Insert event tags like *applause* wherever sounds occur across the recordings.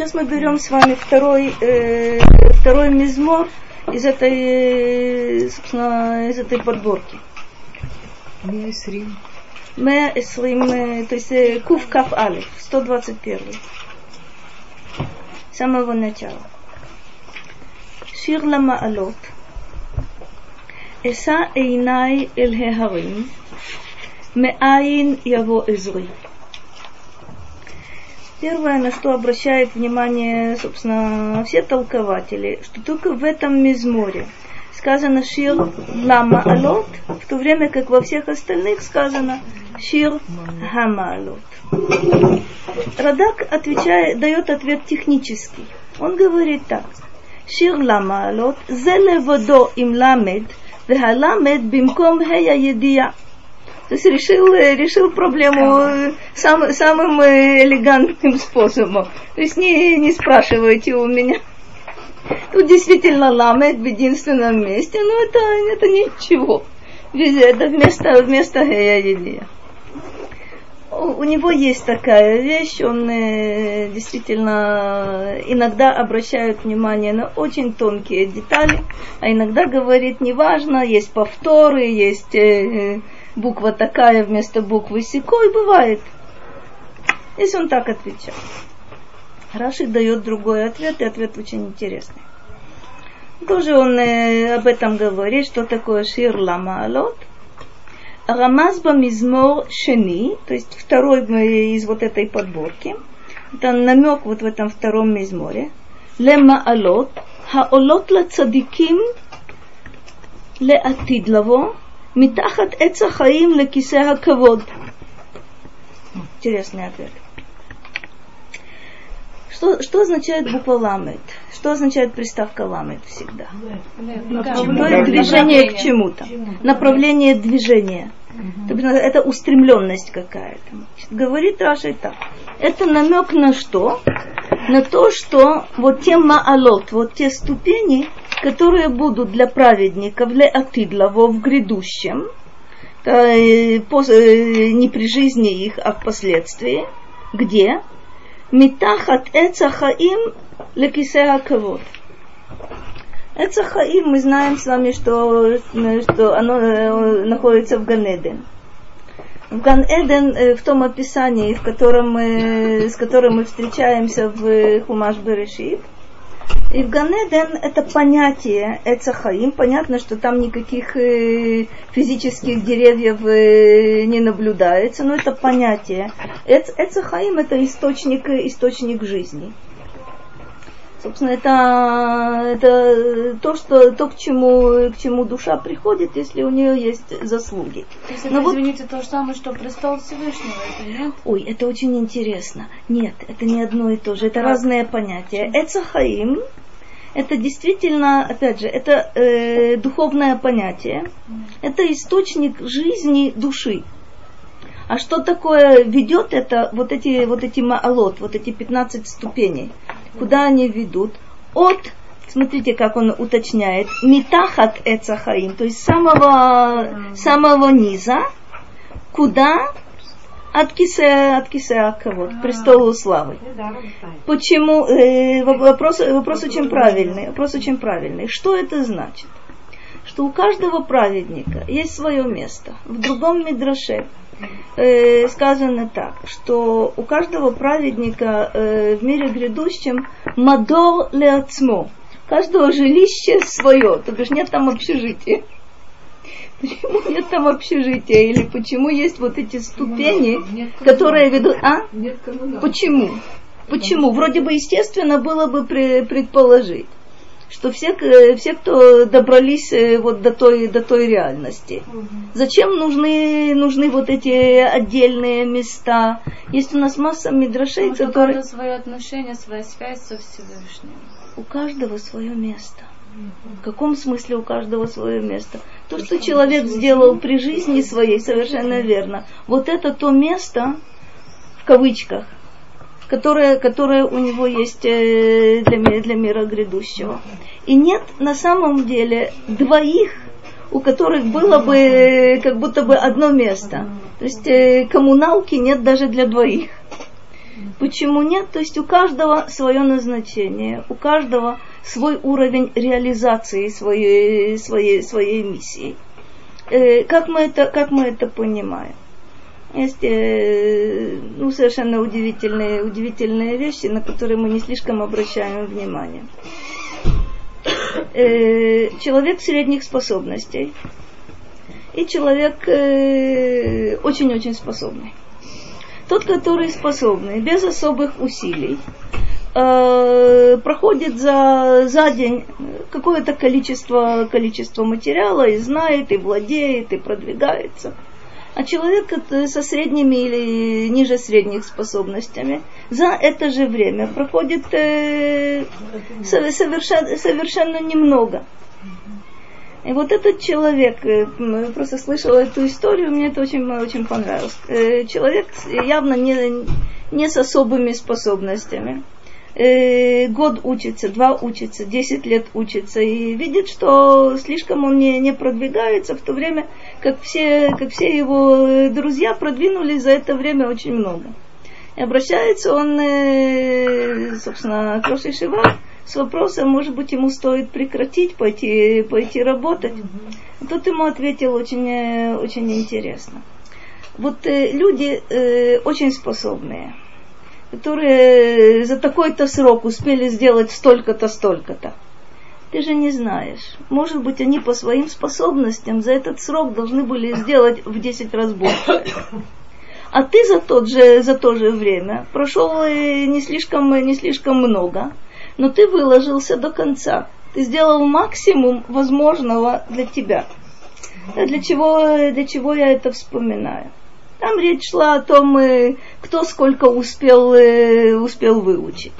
Сейчас мы берем с вами второй, э, второй мизмор из этой, собственно, из этой подборки. Меэсрим. Меэсрим, то есть э, Кув Каф Алиф, 121. С самого начала. Шир Ламаалот. אשא עיניי אל ההרים, מאין יבוא עזרי. Первое, на что обращает внимание, собственно, все толкователи, что только в этом мизморе сказано шир лама алот, в то время как во всех остальных сказано шир хама алот. Радак отвечает, дает ответ технический. Он говорит так. Шир лама алот, зеле водо им ламед, вехаламед бимком хея едия. То есть решил, решил проблему сам, самым элегантным способом. То есть не, не спрашивайте у меня. Тут действительно ламет в единственном месте, но это, это ничего. Это вместо, вместо гея у него есть такая вещь, он э, действительно иногда обращает внимание на очень тонкие детали, а иногда говорит, неважно, есть повторы, есть э, буква такая вместо буквы секой бывает. Здесь он так отвечал. Раши дает другой ответ, и ответ очень интересный. Тоже он э, об этом говорит, что такое шир ламалот. Рамазба мизмор шени, то есть второй из вот этой подборки. Это намек вот в этом втором мизморе. Лема алот, ха хаолот ла цадиким ле атидлаво, Митахат Эца Хаим Лекисеха Кавод. Интересный ответ. Что, что означает буква ламет? Что означает приставка ламет всегда? Направление. Движение к чему-то. Направление движения. Угу. Это устремленность какая-то. Говорит Раша и так. Это намек на что? На то, что вот те маалот, вот те ступени, которые будут для праведников, для атидлово в грядущем, э, не при жизни их, а впоследствии, где? Митахат эцахаим лекисе кавод. Эцахаим, мы знаем с вами, что, что оно э, находится в Ганеден. В Ган-Эден, э, в том описании, в котором мы, с которым мы встречаемся в Хумаш Берешит, и в Ганеден это понятие Эцахаим. Понятно, что там никаких э, физических деревьев э, не наблюдается, но это понятие. Эц, Эцахаим это источник, источник жизни. Собственно, это, это то, что, то к, чему, к чему душа приходит, если у нее есть заслуги. То есть это, Но извините, вот, то же самое, что престол Всевышнего, это нет? Ой, это очень интересно. Нет, это не одно и то же, это как? разные понятия. Эцахаим, это действительно, опять же, это э, духовное понятие, это источник жизни души. А что такое ведет это, вот эти, вот эти маалот, вот эти 15 ступеней? Куда они ведут? От, смотрите, как он уточняет, митахат эцахаим, то есть самого, самого низа, куда? От кисе, от кисе кого? престолу славы. Почему? Э, вопрос, вопрос очень правильный. Вопрос очень правильный. Что это значит? Что у каждого праведника есть свое место. В другом мидраше э, сказано так, что у каждого праведника э, в мире грядущем мадор леацмо. Каждого жилище свое, то бишь нет там общежития. Почему нет там общежития? Или почему есть вот эти ступени, которые ведут... А? Нет почему? Почему? Вроде бы естественно было бы предположить что все, все, кто добрались э, вот до той, до той реальности, угу. зачем нужны, нужны вот эти отдельные места? Есть у нас масса мидрашей, Потому которые... У каждого свое отношение, своя связь со Всевышним. У каждого свое место. В каком смысле у каждого свое место? То, что человек сделал при жизни своей, совершенно верно. Вот это то место, в кавычках, которое, которое у него есть э, для, для мира грядущего. И нет на самом деле двоих, у которых было бы э, как будто бы одно место. То есть э, коммуналки нет даже для двоих. Почему нет? То есть у каждого свое назначение, у каждого свой уровень реализации своей, своей, своей миссии. Как, мы это, как мы это понимаем? Есть э, ну, совершенно удивительные, удивительные вещи, на которые мы не слишком обращаем внимание. Э, человек средних способностей и человек э, очень-очень способный. Тот, который способный, без особых усилий, э, проходит за, за день какое-то количество, количество материала и знает, и владеет, и продвигается. А человек со средними или ниже средних способностями за это же время проходит э, совершенно, совершенно немного. И вот этот человек, э, просто слышала эту историю, мне это очень, очень понравилось. Э, человек явно не, не с особыми способностями. Э, год учится, два учится, десять лет учится и видит, что слишком он не, не продвигается, в то время как все, как все его друзья продвинулись за это время очень много. И обращается он, собственно, к Роши Шива, с вопросом, может быть, ему стоит прекратить, пойти, пойти работать. Mm-hmm. Тут ему ответил очень, э, очень интересно. Вот э, люди э, очень способные, которые за такой-то срок успели сделать столько-то, столько-то. Ты же не знаешь. Может быть, они по своим способностям за этот срок должны были сделать в 10 раз больше. А ты за, тот же, за то же время прошел не слишком, не слишком много но ты выложился до конца. Ты сделал максимум возможного для тебя. Для чего, для чего я это вспоминаю? Там речь шла о том, э, кто сколько успел, э, успел выучить.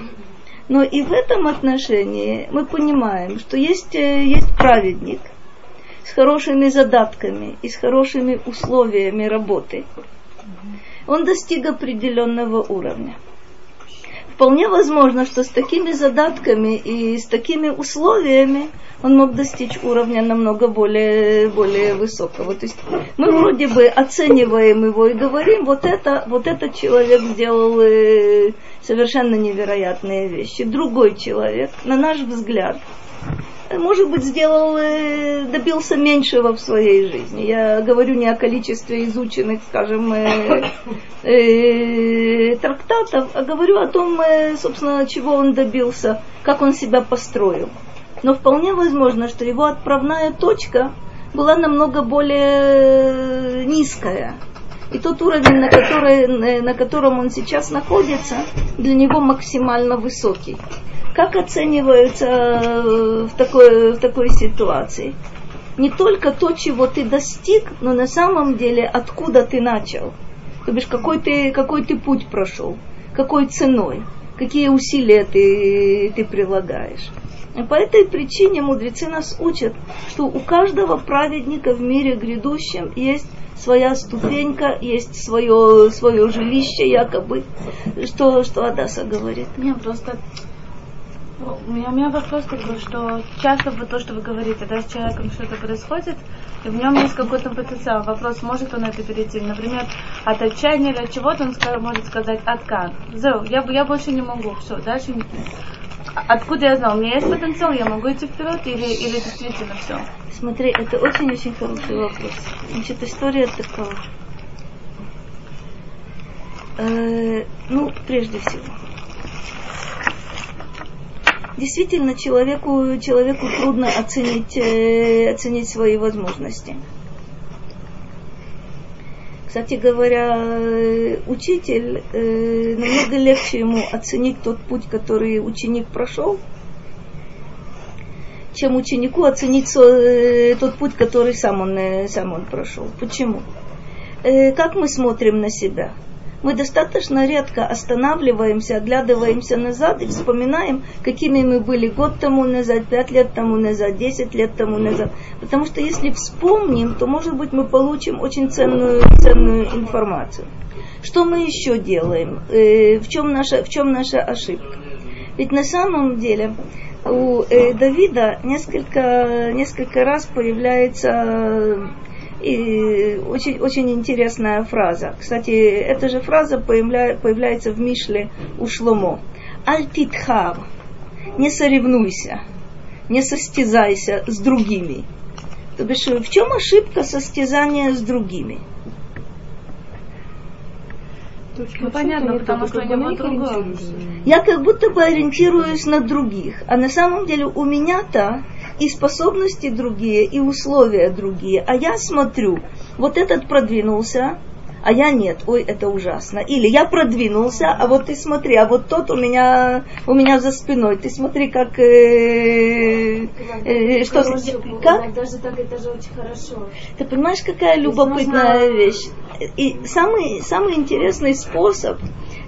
Но и в этом отношении мы понимаем, что есть, э, есть праведник с хорошими задатками и с хорошими условиями работы. Он достиг определенного уровня вполне возможно, что с такими задатками и с такими условиями он мог достичь уровня намного более, более высокого. То есть мы вроде бы оцениваем его и говорим, вот это, вот этот человек сделал э, совершенно невероятные вещи. Другой человек, на наш взгляд, может быть, сделал, э, добился меньшего в своей жизни. Я говорю не о количестве изученных, скажем, э, э, трактатов, а говорю о том, э, собственно, чего он добился, как он себя построил. Но вполне возможно, что его отправная точка была намного более низкая. И тот уровень, на, который, на котором он сейчас находится, для него максимально высокий. Как оценивается э, в такой, в такой ситуации? Не только то, чего ты достиг, но на самом деле откуда ты начал. То бишь, какой ты, какой ты путь прошел, какой ценой, какие усилия ты, ты прилагаешь. И по этой причине мудрецы нас учат, что у каждого праведника в мире грядущем есть своя ступенька, есть свое, свое жилище якобы. Что, что Адаса говорит? Не, просто у меня, у меня вопрос бы, что часто вот то, что вы говорите, да, с человеком что-то происходит, и в нем есть какой-то потенциал. Вопрос, может он это перейти, например, от отчаяния или от чего-то он скажет, может сказать откан. Зел, я, я больше не могу, все, дальше не... Откуда я знал? У меня есть потенциал, я могу идти вперед или, или действительно все? Смотри, это очень-очень хороший вопрос. Значит, история такова. Э, ну, прежде всего, действительно человеку, человеку трудно оценить, э, оценить свои возможности. Кстати говоря, учитель, э, намного легче ему оценить тот путь, который ученик прошел, чем ученику оценить э, тот путь, который сам он, э, сам он прошел. Почему? Э, как мы смотрим на себя? Мы достаточно редко останавливаемся, оглядываемся назад и вспоминаем, какими мы были год тому назад, пять лет тому назад, десять лет тому назад. Потому что если вспомним, то, может быть, мы получим очень ценную, ценную информацию. Что мы еще делаем? Э, в, чем наша, в чем наша ошибка? Ведь на самом деле у э, Давида несколько, несколько раз появляется И очень, очень интересная фраза. Кстати, эта же фраза появля, появляется в Мишле у Шломо. Альтитхав. Не соревнуйся, не состязайся с другими. То бишь, в чем ошибка состязания с другими? Ну, понятно, потому что у него другое. Я как будто бы ориентируюсь на других, а на самом деле у меня-то и способности другие, и условия другие. А я смотрю, вот этот продвинулся, а я нет, ой, это ужасно. Или я продвинулся, а вот ты смотри, а вот тот у меня, у меня за спиной, ты смотри, как... Э, э, что, как? Даже так это же очень хорошо. Ты понимаешь, какая любопытная вещь? И самый, самый интересный способ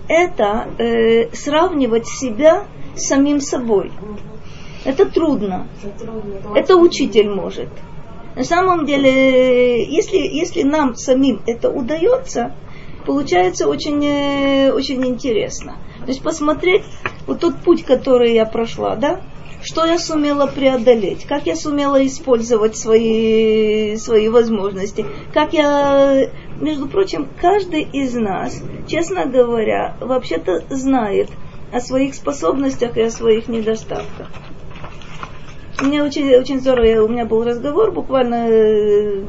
это э, сравнивать себя с самим собой. Это трудно. Это учитель может. На самом деле, если, если нам самим это удается, получается очень, э, очень интересно. То есть посмотреть вот тот путь, который я прошла, да, что я сумела преодолеть, как я сумела использовать свои, свои возможности, как я, между прочим, каждый из нас, честно говоря, вообще-то знает о своих способностях и о своих недостатках. Мне очень, очень здорово, у меня был разговор буквально э,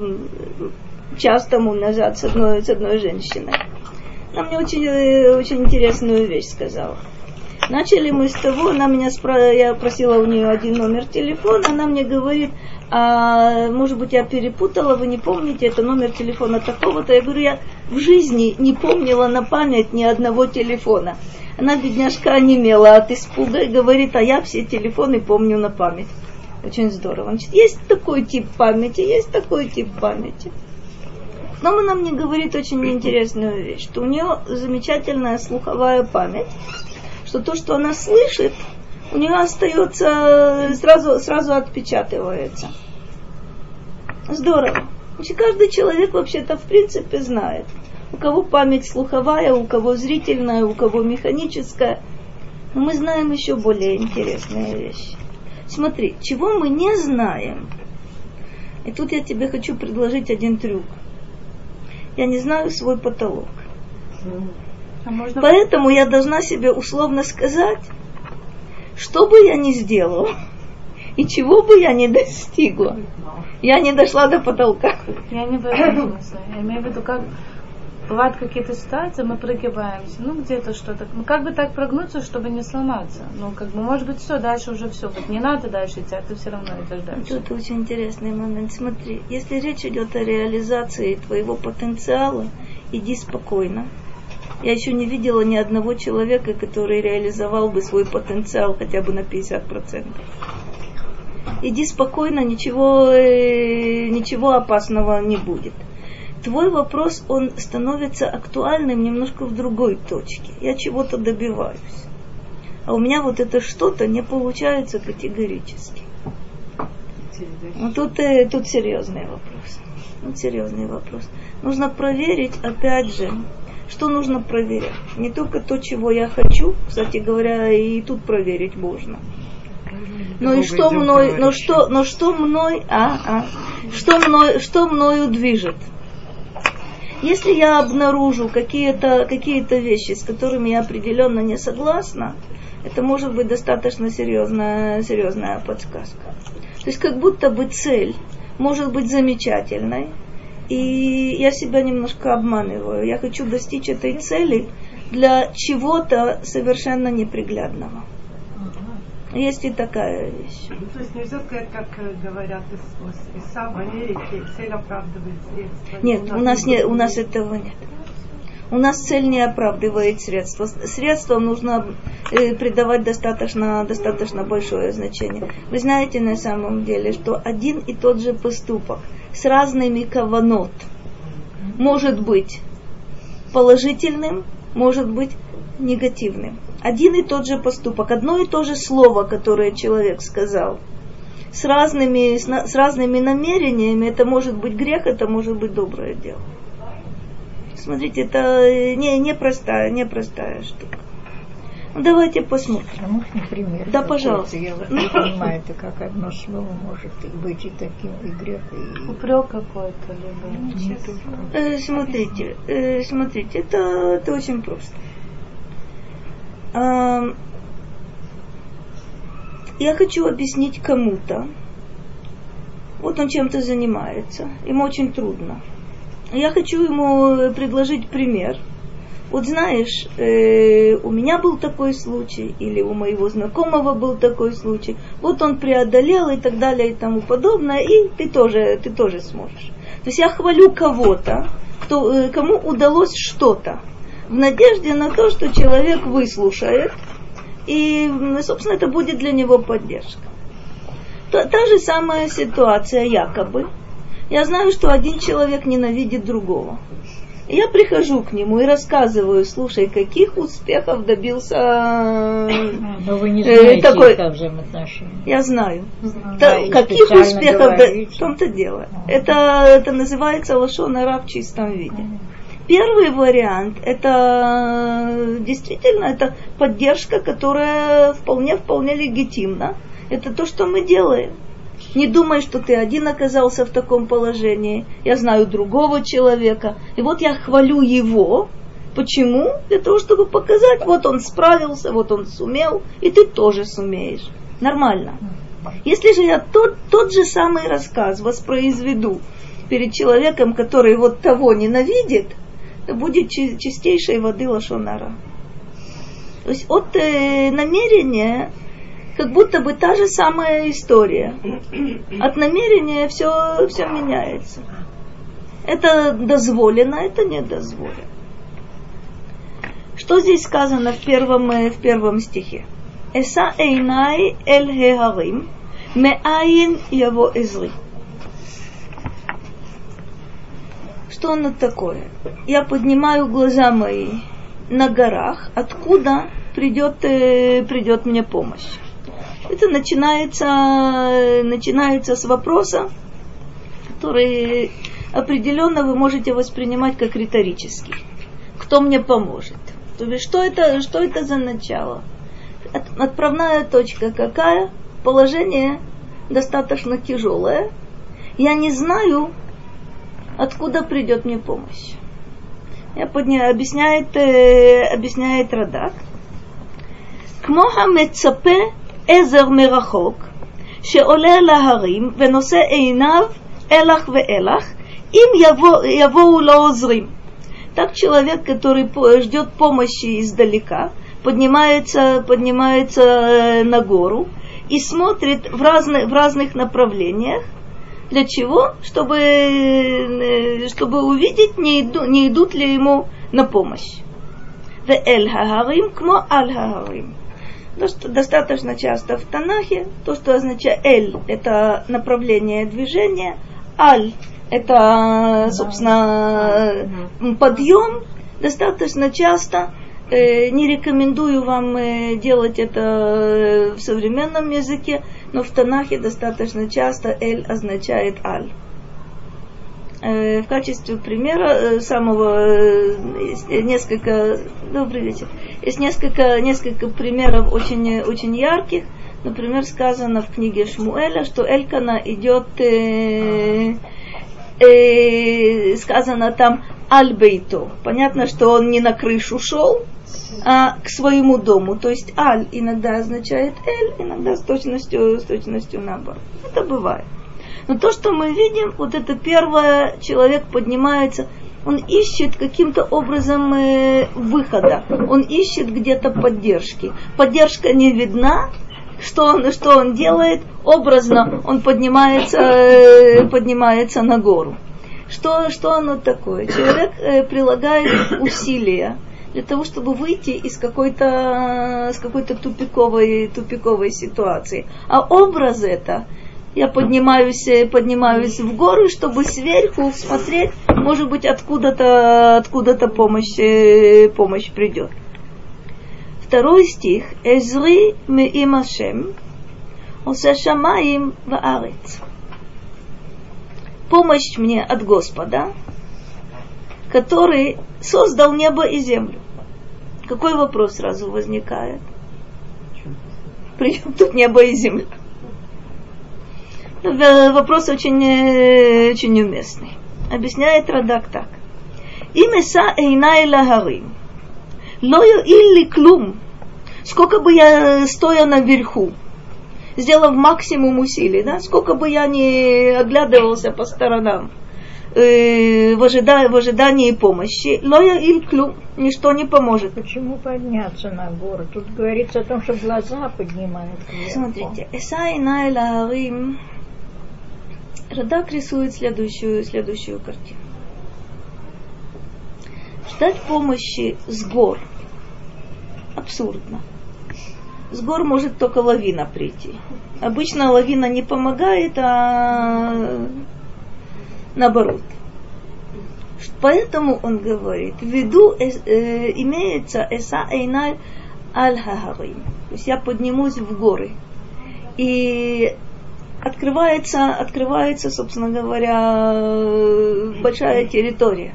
час тому назад с одной, с одной женщиной. Она мне очень, э, очень интересную вещь сказала. Начали мы с того, она меня спро... я просила у нее один номер телефона, она мне говорит, а, может быть, я перепутала, вы не помните, это номер телефона такого-то. Я говорю, я в жизни не помнила на память ни одного телефона. Она, бедняжка, онемела от испуга и говорит, а я все телефоны помню на память. Очень здорово. Значит, есть такой тип памяти, есть такой тип памяти. Но она мне говорит очень интересную вещь, что у нее замечательная слуховая память, что то, что она слышит, у нее остается, сразу, сразу отпечатывается. Здорово. Значит, каждый человек вообще-то в принципе знает. У кого память слуховая, у кого зрительная, у кого механическая. Но мы знаем еще более интересные вещи. Смотри, чего мы не знаем. И тут я тебе хочу предложить один трюк. Я не знаю свой потолок. А можно... Поэтому я должна себе условно сказать, что бы я ни сделала *laughs* и чего бы я ни достигла, я не дошла до потолка. Я не в этом Я имею в виду, как бывают какие-то ситуации, мы прогибаемся, ну где-то что-то. Ну как бы так прогнуться, чтобы не сломаться? Ну как бы может быть все, дальше уже все. Вот не надо дальше идти, а ты все равно идешь дальше. Это очень интересный момент. Смотри, если речь идет о реализации твоего потенциала, иди спокойно. Я еще не видела ни одного человека, который реализовал бы свой потенциал хотя бы на 50%. Иди спокойно, ничего, э, ничего опасного не будет твой вопрос, он становится актуальным немножко в другой точке. Я чего-то добиваюсь. А у меня вот это что-то не получается категорически. Ну, тут, э, тут серьезный вопрос. Тут серьезный вопрос. Нужно проверить, опять же, что нужно проверять. Не только то, чего я хочу, кстати говоря, и тут проверить можно. Ну и что мной, но что, но что мной, а, а, что мной, что мною движет? Если я обнаружу какие-то какие вещи, с которыми я определенно не согласна, это может быть достаточно серьезная, серьезная подсказка. То есть как будто бы цель может быть замечательной, и я себя немножко обманываю. Я хочу достичь этой цели для чего-то совершенно неприглядного. Есть и такая вещь. Ну, то есть нельзя сказать, как э, говорят из, из, в Америке, цель оправдывает средства. Нет, у нас, не, у нас этого нет. У нас цель не оправдывает средства. Средствам нужно э, придавать достаточно, достаточно большое значение. Вы знаете на самом деле, что один и тот же поступок с разными каванот может быть положительным, может быть негативным один и тот же поступок, одно и то же слово, которое человек сказал, с разными, с, с разными намерениями, это может быть грех, это может быть доброе дело. Смотрите, это не, непростая, непростая штука. Давайте посмотрим. А можно пример? Да, пожалуйста. Я вот не понимаю, это как одно слово может быть и таким, и грех, и... Упрек какой-то, либо... Только. Э, смотрите, э, смотрите, это, это очень просто. Я хочу объяснить кому-то. Вот он чем-то занимается, ему очень трудно. Я хочу ему предложить пример. Вот знаешь, э, у меня был такой случай, или у моего знакомого был такой случай. Вот он преодолел и так далее и тому подобное, и ты тоже, ты тоже сможешь. То есть я хвалю кого-то, кто, э, кому удалось что-то, в надежде на то, что человек выслушает, и, собственно, это будет для него поддержка. Та, та же самая ситуация якобы. Я знаю, что один человек ненавидит другого. И я прихожу к нему и рассказываю, слушай, каких успехов добился... А, *coughs* Но вы не Э, знаете такой- их взаимоотношения. Я знаю. Да, Да, каких успехов... да- говорите. в том-то дело. Ага. Это, это называется лошона в чистом виде. Первый вариант это действительно это поддержка, которая вполне вполне легитимна. Это то, что мы делаем. Не думай, что ты один оказался в таком положении. Я знаю другого человека. И вот я хвалю его. Почему? Для того, чтобы показать, вот он справился, вот он сумел, и ты тоже сумеешь. Нормально. Если же я тот, тот же самый рассказ воспроизведу перед человеком, который вот того ненавидит, будет чи- чистейшей воды лошонара. То есть от э, намерения как будто бы та же самая история. От намерения все, все меняется. Это дозволено, это не дозволено. Что здесь сказано в первом, э, в первом стихе? Эса эйнай эль хегарим, меаин яво эзри. Что оно такое? Я поднимаю глаза мои на горах, откуда придет, э, придет мне помощь. Это начинается, начинается с вопроса, который определенно вы можете воспринимать как риторический. Кто мне поможет? То есть, что это, что это за начало? От- отправная точка какая? Положение достаточно тяжелое. Я не знаю, откуда придет мне помощь. Я подня... объясняет, э, объясняет Радак. כמו המצפה עזר מרחוק, שעולה על ההרים ונושא עיניו אלך ואלך, אם יבוא, יבואו לו עוזרים. Так человек, который по- ждет помощи издалека, поднимается, поднимается э, на гору и смотрит в, разных в разных направлениях. для чего? Чтобы, э, чтобы увидеть, не, иду- не идут ли ему на помощь. Веэль хагарим кмо аль хагарим. Достаточно часто в Танахе то, что означает эль, это направление движения, аль, это, собственно, подъем. Достаточно часто э, не рекомендую вам э, делать это в современном языке, но в Танахе достаточно часто эль означает аль. Э, в качестве примера э, самого э, несколько добрый вечер есть несколько несколько примеров очень очень ярких например сказано в книге Шмуэля что Элькана идет э, э, сказано там Альбейто понятно что он не на крышу шел а к своему дому. То есть Аль иногда означает Эль иногда с точностью с точностью наоборот. Это бывает. Но то, что мы видим, вот это первое, человек поднимается, он ищет каким-то образом э, выхода, он ищет где-то поддержки. Поддержка не видна, что он, что он делает, образно он поднимается, э, поднимается на гору. Что, что оно такое? Человек э, прилагает усилия для того, чтобы выйти из какой-то, с какой-то тупиковой, тупиковой ситуации. А образ это я поднимаюсь, э, поднимаюсь в горы, чтобы сверху смотреть, может быть, откуда-то, откуда-то помощь, э, помощь придет. Второй стих. Эзри меим Ашем, осе шамаим ваарец. Помощь мне от Господа, который создал небо и землю. Какой вопрос сразу возникает? Причем тут небо и земля? Вопрос очень, э, очень уместный. Объясняет Радак так. Им эса эйнай лагарим. Лою илли клум. Сколько бы я стоя наверху, сделав максимум усилий, да, сколько бы я не оглядывался по сторонам, э, в, ожидании, в ожидании помощи, лоя иль клю, ничто не поможет. Почему подняться на гору? Тут говорится о том, что глаза поднимают кверху. Смотрите, Эсай Найла Рим Радак рисует следующую, следующую картину. Ждать помощи с гор абсурдно. С гор может только лавина прийти. Обычно лавина не помогает, а наоборот. Поэтому он говорит, в виду э, э, имеется эса эйналь аль хахарим. То есть я поднимусь в горы. И открывается, открывается, собственно говоря, большая территория.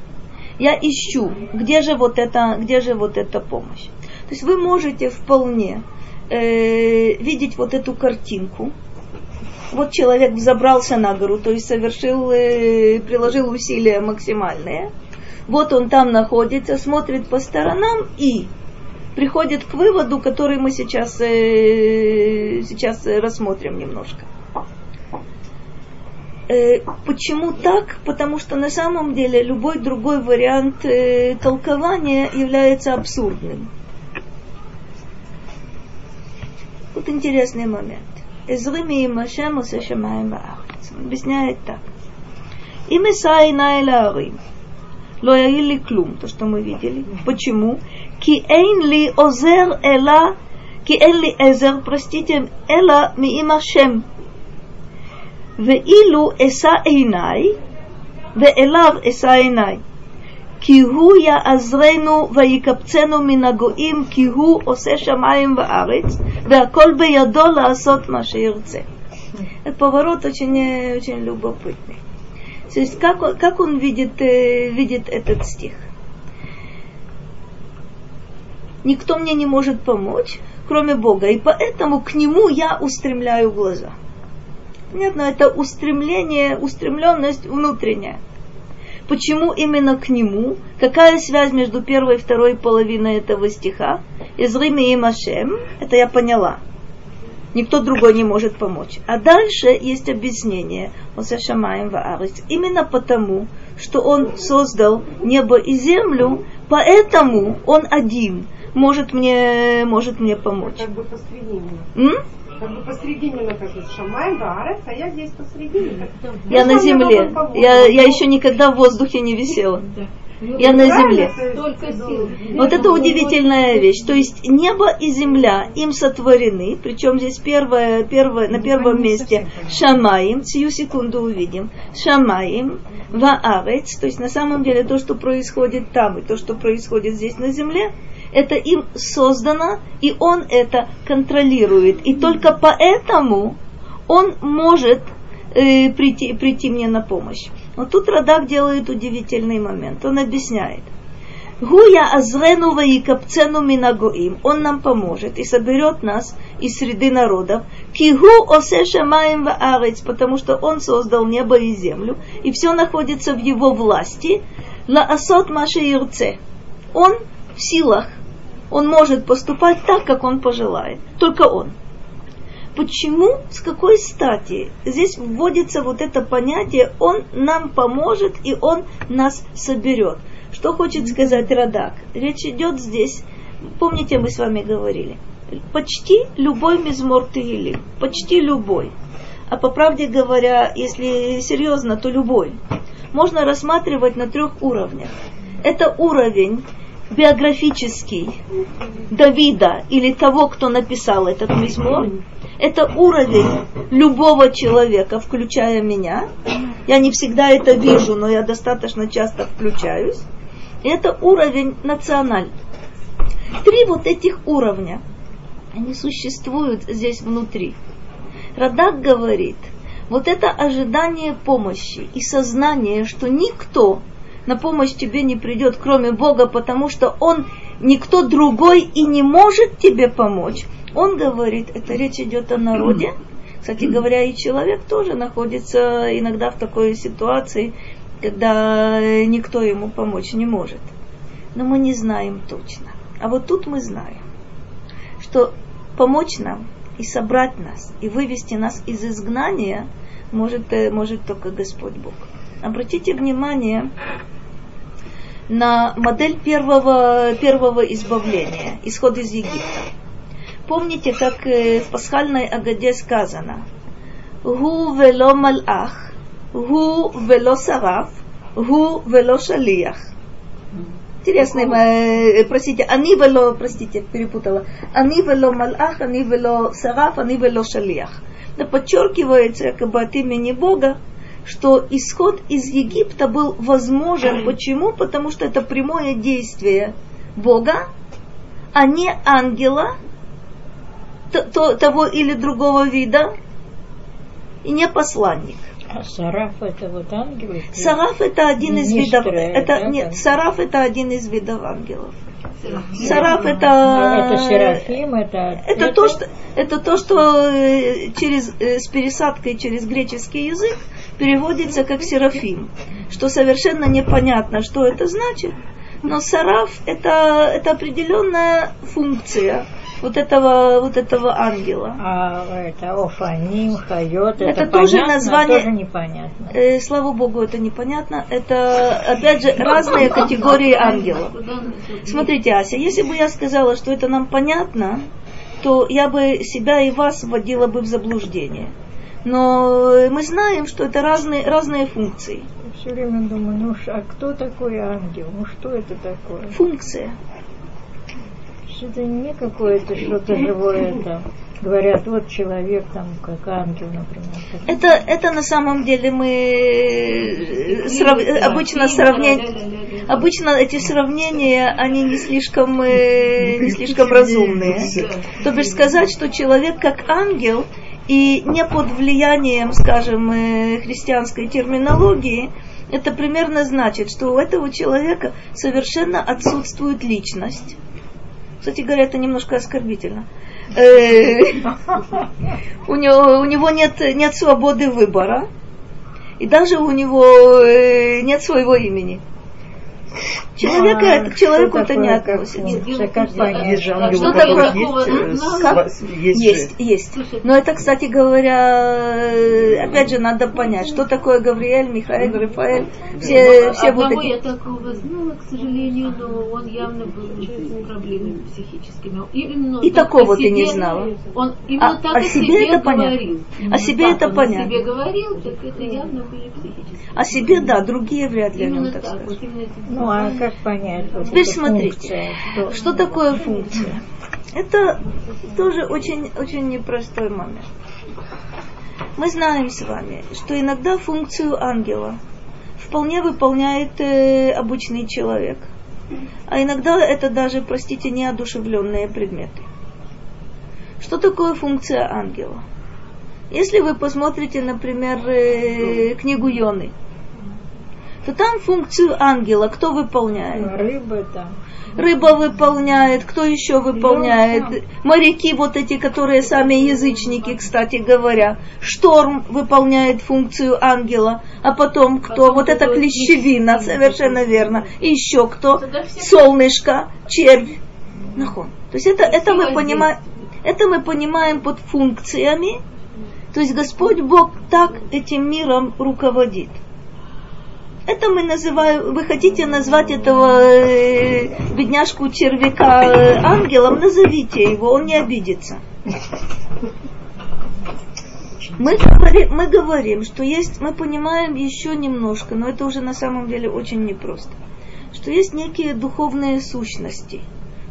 Я ищу, где же вот это, где же вот эта помощь. То есть вы можете вполне э, видеть вот эту картинку, вот человек взобрался на гору, то есть совершил, э, приложил усилия максимальные. Вот он там находится, смотрит по сторонам и приходит к выводу, который мы сейчас, э, сейчас рассмотрим немножко. Э, почему так? Потому что на самом деле любой другой вариант э, толкования является абсурдным. вот интересный момент. Изрыми и Машему со Шамаем Он объясняет так. Им Исаи Наэлаорим. Лояили клум, то, что мы видели. Почему? Ки эйн ли озер эла, ки эйн ли эзер, простите, эла ми шем ве Веилу эса эйнай, веэлав эса эйнай. הוא יעזרנו ויקבצנו מן הגויים, כי הוא עושה שמיים וארץ, והכל בידו לעשות מה שירצה. Это поворот очень, очень любопытный. То есть как он, как он видит, видит этот стих? Никто мне не может помочь, кроме Бога, и поэтому к нему я устремляю глаза. Понятно, это устремление, устремленность внутренняя. Почему именно к нему? Какая связь между первой и второй половиной этого стиха? Из Риме и Машем, это я поняла. Никто другой не может помочь. А дальше есть объяснение. Шамаем Именно потому, что он создал небо и землю, поэтому он один может мне, может мне помочь. Как бы посредине. М? Как бы посредине написано Шамай, Баарец, а я здесь посредине. Я на земле. Я, я еще никогда в воздухе не висела. Я на земле. Вот это удивительная вещь. То есть небо и земля им сотворены, причем здесь первое, первое, на первом месте Шамаим, сию секунду увидим, Шамаим, Ваарец, то есть на самом деле то, что происходит там и то, что происходит здесь на земле, это им создано, и он это контролирует. И только поэтому он может э, прийти, прийти мне на помощь. Но тут Радак делает удивительный момент. Он объясняет. Гуя азрену ваикапцену минагоим. Он нам поможет и соберет нас из среды народов. Кигу осе шамаем ваарец, потому что он создал небо и землю, и все находится в его власти. Ла асот маши ирце. Он в силах он может поступать так, как он пожелает. Только он. Почему, с какой стати здесь вводится вот это понятие «он нам поможет и он нас соберет». Что хочет сказать Радак? Речь идет здесь, помните, мы с вами говорили, почти любой мизмор Тегилим, почти любой. А по правде говоря, если серьезно, то любой. Можно рассматривать на трех уровнях. Это уровень биографический Давида или того, кто написал этот мизмор, это уровень любого человека, включая меня. Я не всегда это вижу, но я достаточно часто включаюсь. это уровень национальный. Три вот этих уровня, они существуют здесь внутри. Радак говорит, вот это ожидание помощи и сознание, что никто на помощь тебе не придет, кроме Бога, потому что Он никто другой и не может тебе помочь. Он говорит, это речь идет о народе. Кстати говоря, и человек тоже находится иногда в такой ситуации, когда никто ему помочь не может. Но мы не знаем точно. А вот тут мы знаем, что помочь нам и собрать нас, и вывести нас из изгнания может, э, может только Господь Бог. Обратите внимание на модель первого, первого избавления, исход из Египта. Помните, как э, в пасхальной Агаде сказано, «Гу вело малах, гу вело сараф, гу вело шалиях». Интересно, э, простите, они вело, простите, перепутала. Они вело малах, они вело сараф, они вело шалиях. Но подчеркивается как бы от имени Бога, что исход из Египта был возможен. Почему? Потому что это прямое действие Бога, а не ангела, то, того или другого вида, и не посланник. А сараф это вот ангелы? Сараф это один из видов. Это, нет, сараф это один из видов ангелов. Сараф это... Это серафим, это... Это то, что, это то, что э, через, э, с пересадкой через греческий язык переводится как серафим, что совершенно непонятно, что это значит, но сараф это, это определенная функция вот этого, вот этого ангела. А это Офаним, Хайот, это, это тоже понятно, название. Тоже непонятно. Э, слава Богу, это непонятно. Это, опять же, разные категории ангелов. Смотрите, Ася, если бы я сказала, что это нам понятно, то я бы себя и вас вводила бы в заблуждение. Но мы знаем, что это разные, разные функции. Я все время думаю, ну а кто такой ангел? Ну что это такое? Функция это не какое-то что-то живое это. Говорят, вот человек там, как ангел, например. Это, это на самом деле мы э, срав... обычно сравнение, обычно эти сравнения, они не слишком, э, не слишком разумные. То бишь сказать, что человек как ангел и не под влиянием, скажем, э, христианской терминологии, это примерно значит, что у этого человека совершенно отсутствует личность кстати говоря, это немножко оскорбительно. Э, у него, нет свободы выбора, и даже у него э, нет своего имени. Человека, а, к человеку это не относится. Как понять? Что такое? Есть, есть, есть. Но это, кстати говоря, опять же, надо понять, что такое Гавриэль, Михаил, Рафаэль. Все, все вот эти... я такого знала, к сожалению, но он явно был с проблемами психическими. Именно И такого ты не знала. Он именно так о себе это понятно. О себе это понятно. О себе говорил, так это явно были психические. О себе, да, другие вряд ли о нем так скажут. Ну, а как понять? Вот Теперь смотрите, что... что такое функция? Это тоже очень, очень непростой момент. Мы знаем с вами, что иногда функцию ангела вполне выполняет э, обычный человек. А иногда это даже, простите, неодушевленные предметы. Что такое функция ангела? Если вы посмотрите, например, э, книгу Йоны, то там функцию ангела кто выполняет? Рыба там. Рыба выполняет, кто еще выполняет? Моряки вот эти, которые сами язычники, кстати говоря. Шторм выполняет функцию ангела, а потом кто? Потом вот эта клещевина, совершенно верно. И еще кто? Солнышко, червь. Нахон. То есть это, это мы понимаем, это мы понимаем под функциями. То есть Господь Бог так этим миром руководит. Это мы называем, вы хотите назвать этого э, бедняжку червяка э, ангелом, назовите его, он не обидится. Мы говорим, мы говорим, что есть, мы понимаем еще немножко, но это уже на самом деле очень непросто, что есть некие духовные сущности,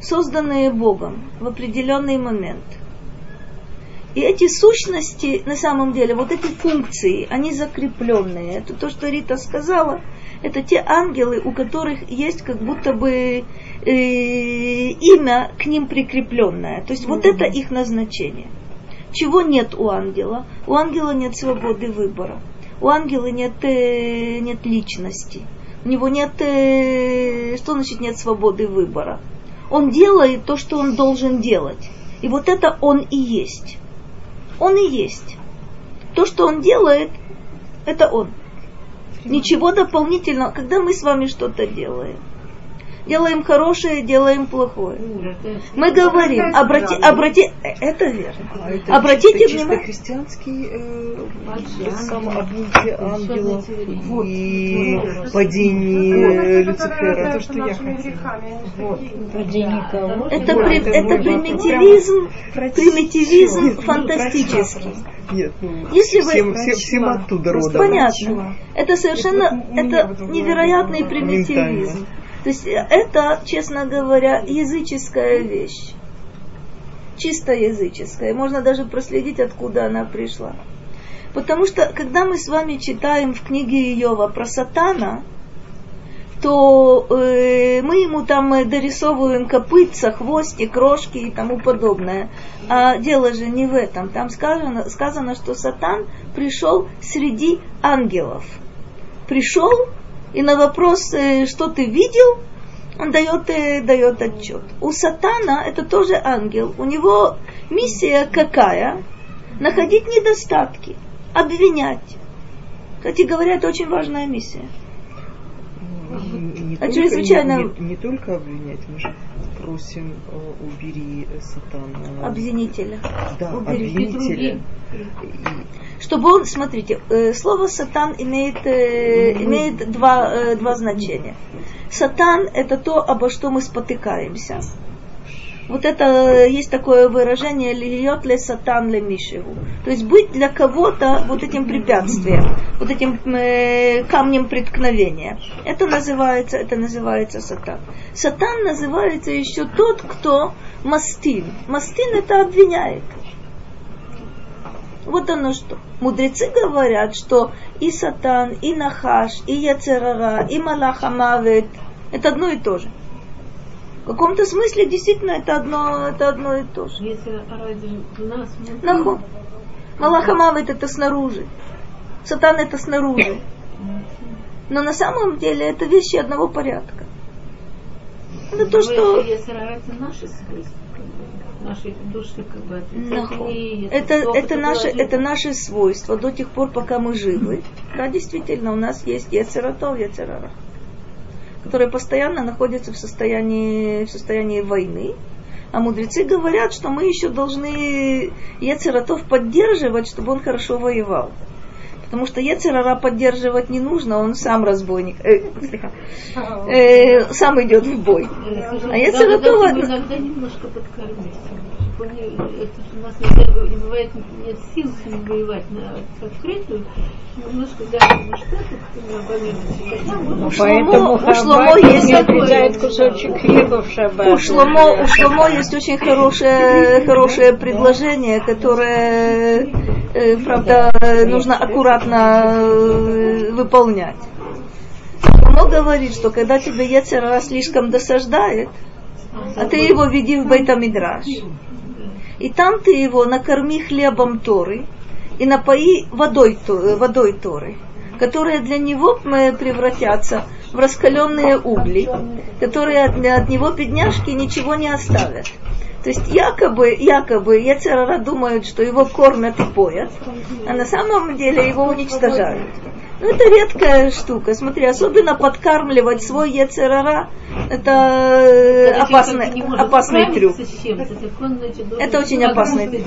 созданные Богом в определенный момент. И эти сущности, на самом деле, вот эти функции, они закрепленные. Это то, что Рита сказала. Это те ангелы, у которых есть как будто бы э, имя к ним прикрепленное. То есть mm-hmm. вот это их назначение. Чего нет у ангела? У ангела нет свободы выбора. У ангела нет, э, нет личности. У него нет... Э, что значит нет свободы выбора? Он делает то, что он должен делать. И вот это он и есть. Он и есть. То, что он делает, это он. Ничего дополнительного. Когда мы с вами что-то делаем, делаем хорошее, делаем плохое. Мы говорим, обрати, обрати, это верно. А это Обратите чисто, внимание. чисто христианский э, самообучение ангелов и падение Люцифера. То, что. Падение кого? Это, Вот, при- это это примитивизм, примитивизм фантастический. Нет, ну, Если вы- всем, всем, всем оттуда родом. Понятно. Это совершенно, это невероятный примитивизм. То есть э, это, честно говоря, языческая вещь. Чисто языческая. Можно даже проследить, откуда она пришла. Потому что, когда мы с вами читаем в книге Иова про сатана, то э, мы ему там э, дорисовываем копытца, хвостик, рожки и тому подобное. А дело же не в этом. Там сказано, сказано что сатан пришел среди ангелов. Пришел, и на вопрос, что ты видел, он дает, э, дает отчет. У сатана это тоже ангел. У него миссия какая? Находить недостатки, обвинять. Кстати говоря, это очень важная миссия. Не, не А только, чрезвычайно- не, не- не только обвинять, мы же просим э, убери э, сатана. Обвинителя. Да, убери. обвинителя. Чтобы он, смотрите, э, слово сатан имеет, имеет два, два значения. Сатан это то, обо что мы спотыкаемся. Вот это э, есть такое выражение льет ле сатан ле мишеву. То есть быть для кого-то вот этим препятствием, вот этим э, камнем преткновения. Это называется, это называется сатан. Сатан называется еще тот, кто мастин. Мастин это обвиняет. Вот оно что. Мудрецы говорят, что и сатан, и нахаш, и яцерара, и малахамавет это одно и то же. В каком-то смысле действительно это одно, это одно и то же. Если ради нас, Нахо. Малахамавет это снаружи. Сатан это снаружи. Но на самом деле это вещи одного порядка. Это то, что... Если это наши души, как бы, отрицательные, Это, плохо, это, наши, это наши свойства до тех пор, пока мы живы. Да, действительно, у нас есть яцератов, яцерара, которые постоянно находятся в состоянии, в состоянии войны. А мудрецы говорят, что мы еще должны яцератов поддерживать, чтобы он хорошо воевал. Потому что Ецерара поддерживать не нужно, он сам разбойник. Э. Э, сам идет в бой. А им иногда немножко подкормить. Же у нас иногда не бывает нет сил с ним воевать на открытую. Немножко дать ему что-то, напомнить. Поэтому у Шломо есть не отрезает кусочек хлеба в шаббат. У Шломо, у Шломо есть очень хорошее, хорошее предложение, которое, э, правда, нужно аккуратно э, выполнять. Шломо говорит, что когда тебе Ецерара слишком досаждает, а ты его веди в Бейтамидраш, и там ты его накорми хлебом Торы и напои водой, То- водой Торы, которые для него э, превратятся в раскаленные угли, которые от, от него бедняжки ничего не оставят. То есть якобы, якобы Ецерара думают, что его кормят и поят, а на самом деле его уничтожают. Ну, это редкая штука. Смотри, особенно подкармливать свой Ецерара, это э, Когда опасный, опасный трюк. он, значит, Это очень опасный трюк.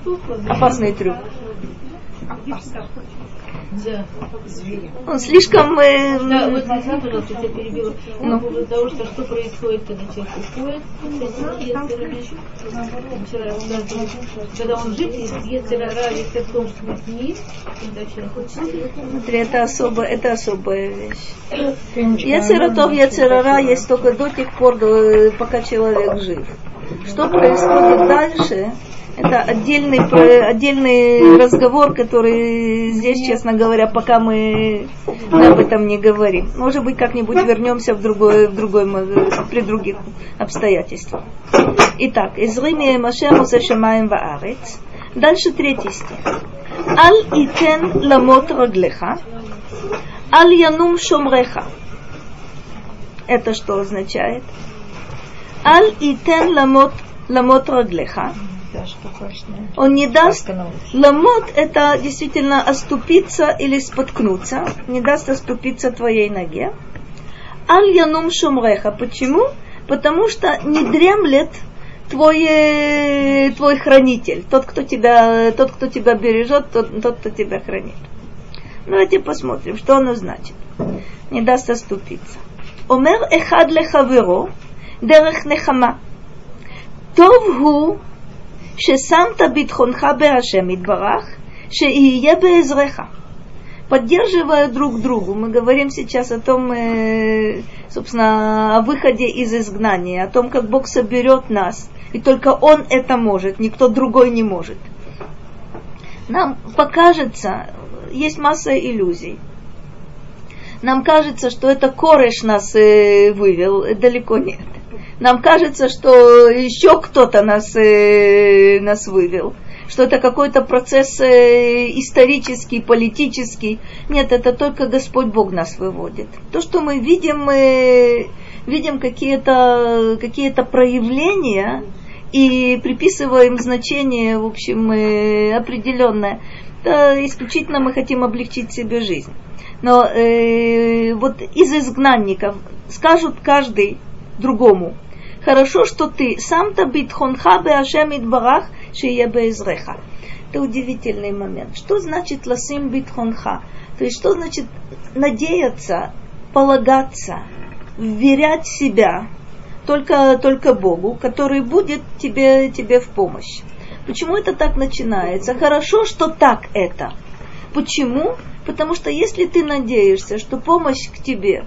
штуку. Опасный трюк. Да. Он слишком... э, Да, вот извини, пожалуйста, я тебя перебила. Ну. По поводу того, что, что происходит, когда человек уходит, когда он жив, если равенство в том, что мы не когда человек уходит, Смотри, это, особо, это особая вещь. Яцератов, яцерара есть только до тех пор, до- пока человек жив. Что происходит дальше, это отдельный, про- отдельный разговор, который здесь, честно говоря, пока мы, мы об этом не говорим. Может быть, как-нибудь вернемся в другой, в другой, при других обстоятельствах. Итак, из Риме Машему за Шамаем Ваарец. Дальше третий стих. Аль итен ламот раглеха, аль янум шомреха. Это что означает? Аль итен ламот, ламот раглеха. Он не даст. Ламот – это действительно оступиться или споткнуться. Не даст оступиться твоей ноге. Аль янум шумреха. Почему? Потому что не дремлет твой, твой хранитель, тот кто, тебя, тот, кто тебя бережет, тот, тот, кто тебя хранит. Давайте посмотрим, что оно значит. Не даст оступиться. Омер эхад лехавиро дерех нехама. Тов шесамта битхонха беашем идбарах, шеие беэзреха. Поддерживая друг другу, мы говорим сейчас о том, э, собственно, о выходе из изгнания, о том, как Бог соберет нас, и только Он это может, никто другой не может. Нам покажется, есть масса иллюзий. Нам кажется, что это кореш нас э, вывел, далеко нет нам кажется, что еще кто-то нас, э, нас вывел, что это какой-то процесс э, исторический, политический. Нет, это только Господь Бог нас выводит. То, что мы видим, мы видим какие-то какие проявления и приписываем значение, в общем, э, определенное. Это исключительно мы хотим облегчить себе жизнь. Но э, вот из изгнанников скажут каждый другому, хорошо, что ты сам-то битхонха беашем идбарах шия безреха. Это удивительный момент. Что значит ласим битхонха? То есть что значит надеяться, полагаться, вверять себя только, только Богу, который будет тебе, тебе в помощь. Почему это так начинается? Хорошо, что так это. Почему? Потому что если ты надеешься, что помощь к тебе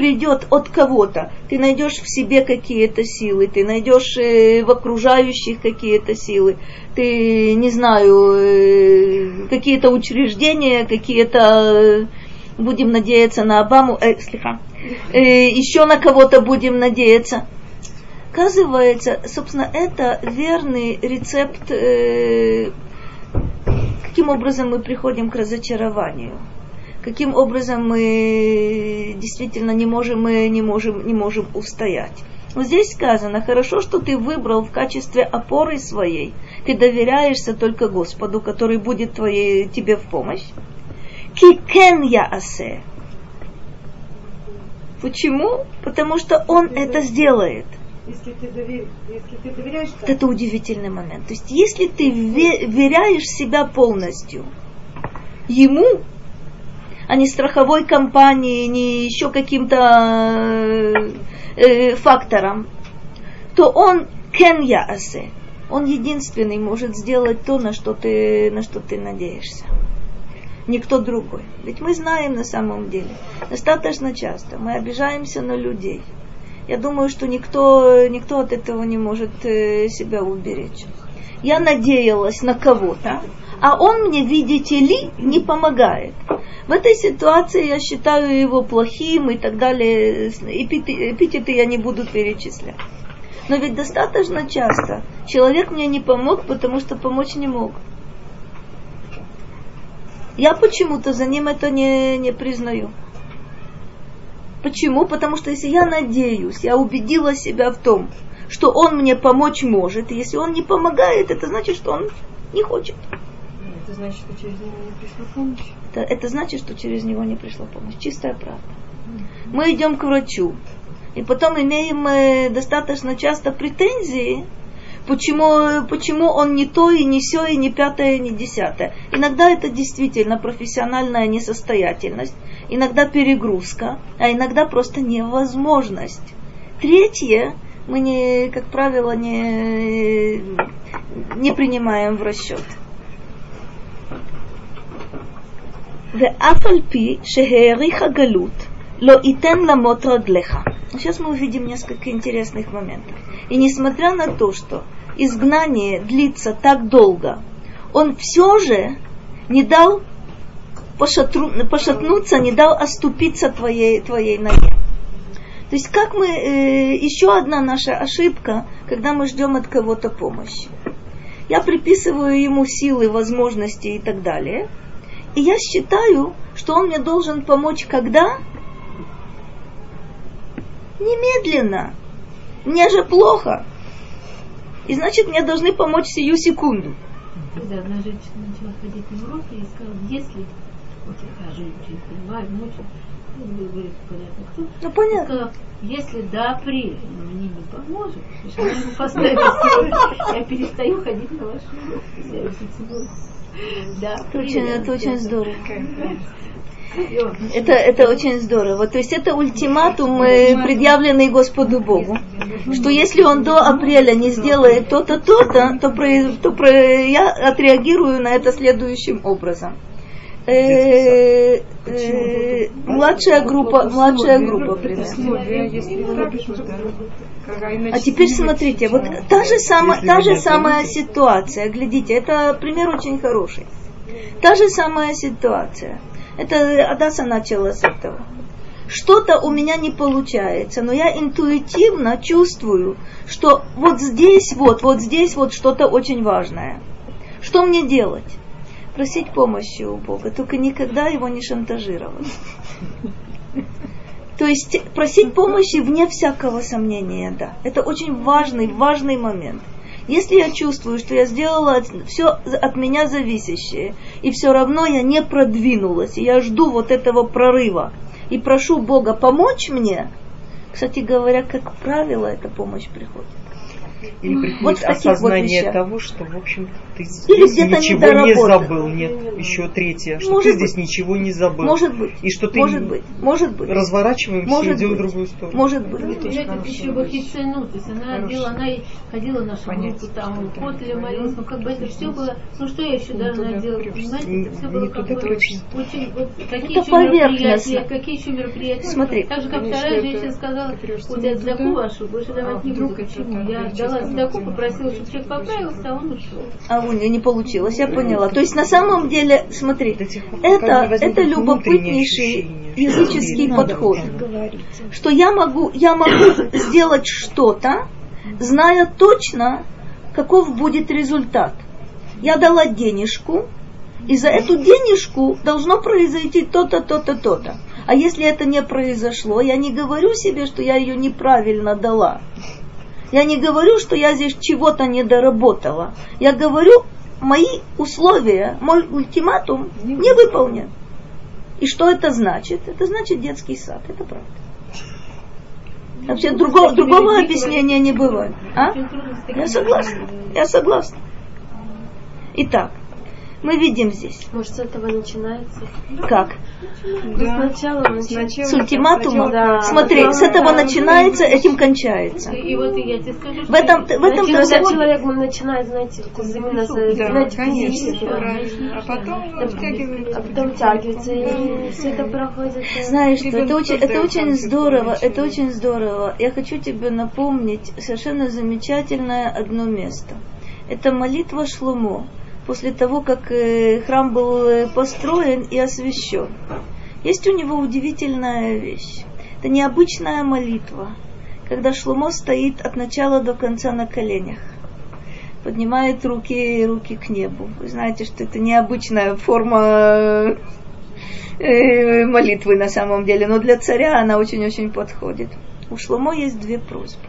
придет от кого-то, ты найдешь в себе какие-то силы, ты найдешь э, в окружающих какие-то силы, ты, не знаю, э, какие-то учреждения, какие-то, э, будем надеяться на Обаму, э, слегка, еще на кого-то будем надеяться. Оказывается, собственно, это верный рецепт, каким образом мы приходим к разочарованию каким образом мы действительно не можем, мы не можем, не можем устоять. Вот здесь сказано, хорошо, что ты выбрал в качестве опоры своей, ты доверяешься только Господу, который будет твоей, тебе в помощь. Кикен я асе. Почему? Потому что Он это сделает. Если ты, довер... если ты доверяешь... Вот это удивительный момент. То есть, если ты веряешь себя полностью Ему, а не страховой компании, не еще каким-то э, э, фактором, то он кен. Он единственный может сделать то, на что ты, на что ты надеешься. Никто другой. Ведь мы знаем на самом деле, достаточно часто мы обижаемся на людей. Я думаю, что никто, никто от этого не может э, себя уберечь. Я надеялась на кого-то, а он мне, видите ли, не помогает. В этой ситуации я считаю его плохим и так далее. Эпитеты я не буду перечислять. Но ведь достаточно часто человек мне не помог, потому что помочь не мог. Я почему-то за ним это не, не признаю. Почему? Потому что если я надеюсь, я убедила себя в том, что он мне помочь может, и если он не помогает, это значит, что он не хочет. Это значит, что через него не пришла помощь? Это, это значит, что через него не пришла помощь. Чистая правда. Мы идем к врачу, и потом имеем э, достаточно часто претензии, почему, почему он не то, и не все, и не пятое, и не десятое. Иногда это действительно профессиональная несостоятельность, иногда перегрузка, а иногда просто невозможность. Третье, мы, не, как правило, не, не принимаем в расчет. ואף על פי שהאריך הגלות, לא ייתן למות רגליך. Сейчас мы увидим несколько интересных моментов. И несмотря на то, что изгнание длится так долго, он все же не дал пошатру, пошатнуться, не дал оступиться твоей, твоей ноге. То есть как мы, э, еще одна наша ошибка, когда мы ждем от кого-то помощи. Я приписываю ему силы, возможности и так далее – и я считаю, что он мне должен помочь когда? Немедленно. Мне же плохо. И значит, мне должны помочь сию секунду. Когда одна женщина начала ходить на уроки и сказала, если вот такая женщина, понимаю, мучает, ну, говорит, понятно, кто. Ну, понятно. Сказала, если до апреля мне не поможет, значит, я перестаю ходить на ваши уроки. Я. Да, Это очень, это очень здорово. Это, это очень здорово. То есть это ультиматум, э, предъявленный Господу Богу, что если он до апреля не сделает то-то, то-то, то, про- то про- я отреагирую на это следующим образом. Э, э, младшая группа, младшая группа, примерно. А теперь смотрите, вот та же самая, та же самая ситуация, глядите, это пример очень хороший. Та же самая ситуация. Это Адаса начала с этого. Что-то у меня не получается, но я интуитивно чувствую, что вот здесь вот, вот здесь вот что-то очень важное. Что мне делать? Просить помощи у Бога, только никогда его не шантажировать. То есть просить помощи вне всякого сомнения, да. Это очень важный, важный момент. Если я чувствую, что я сделала все от меня зависящее, и все равно я не продвинулась, и я жду вот этого прорыва, и прошу Бога помочь мне, кстати говоря, как правило, эта помощь приходит. Или Вот приходит в вот осознание вещах. того, что, в общем, ты Или здесь ничего не недоработал. забыл. Нет, еще третье, что Может ты здесь быть. ничего не забыл. Может быть, И что ты может быть, может быть, разворачиваемся и может идем в быть, другую сторону. может быть. Это еще бахицену, то есть она делала, она и ходила в нашу группу, там, в Котле молилась, ну как бы это все было, ну что я еще должна делать, понимаете, это все было Не как туда бы точно. очень, вот какие Это еще мероприятия, какие еще мероприятия. Смотри. Так же, как вторая это женщина сказала, вот я сдаку вашу, больше а давать не вдруг буду. это Почему? Я честно дала сдаку, попросила, чтобы человек поправился, а он ушел. А у нее не получилось, я поняла. То есть на самом деле, смотри, это, это любопытнейший языческий подход. Что я могу, я могу сделать что-то, зная точно, каков будет результат. Я дала денежку, и за эту денежку должно произойти то-то, то-то, то-то. А если это не произошло, я не говорю себе, что я ее неправильно дала. Я не говорю, что я здесь чего-то не доработала. Я говорю, мои условия, мой ультиматум не выполнен. И что это значит? Это значит детский сад, это правда. Вообще другого, другого объяснения не бывает. А? Я согласна. Я согласна. Итак, мы видим здесь. Может, с этого начинается? Как? Ну, сначала начинается. С ультиматума? Да. Смотри, с этого начинается, этим кончается. И вот я тебе скажу, В этом, в этом Когда человек начинает, знаете, именно за- Да, знаете, конечно, физически, правильно. А потом втягивается. а потом тягивается, и все это проходит. э, Знаешь, что это очень, это очень здорово, это очень здорово. Я хочу тебе напомнить совершенно замечательное одно место. Это молитва Шлумо после того, как э, храм был э, построен и освящен. Есть у него удивительная вещь. Это необычная молитва, когда Шлумо стоит от начала до конца на коленях поднимает руки, руки к небу. Вы знаете, что это необычная форма э, молитвы на самом деле, но для царя она очень-очень подходит. У Шломо есть две просьбы.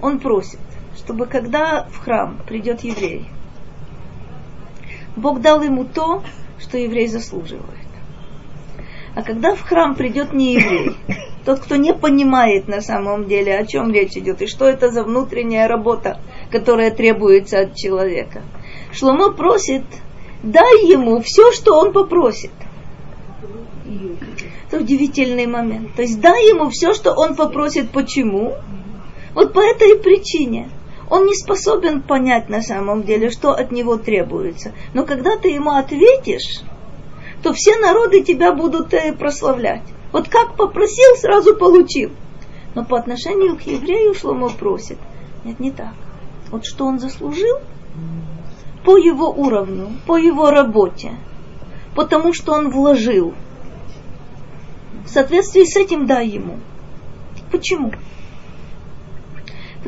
Он просит, чтобы когда в храм придет еврей, Бог дал ему то, что еврей заслуживает. А когда в храм придет не еврей, *laughs* тот, кто не понимает на самом деле, о чем речь идет, и что это за внутренняя работа, которая требуется от человека. Шломо просит, дай ему все, что он попросит. Это удивительный момент. То есть дай ему все, что он попросит. Почему? Вот по этой причине. Он не способен понять на самом деле, что от него требуется. Но когда ты ему ответишь, то все народы тебя будут э, прославлять. Вот как попросил, сразу получил. Но по отношению к еврею Шломо просит. Нет, не так. Вот что он заслужил по его уровню, по его работе, потому что он вложил. В соответствии с этим дай ему. Почему?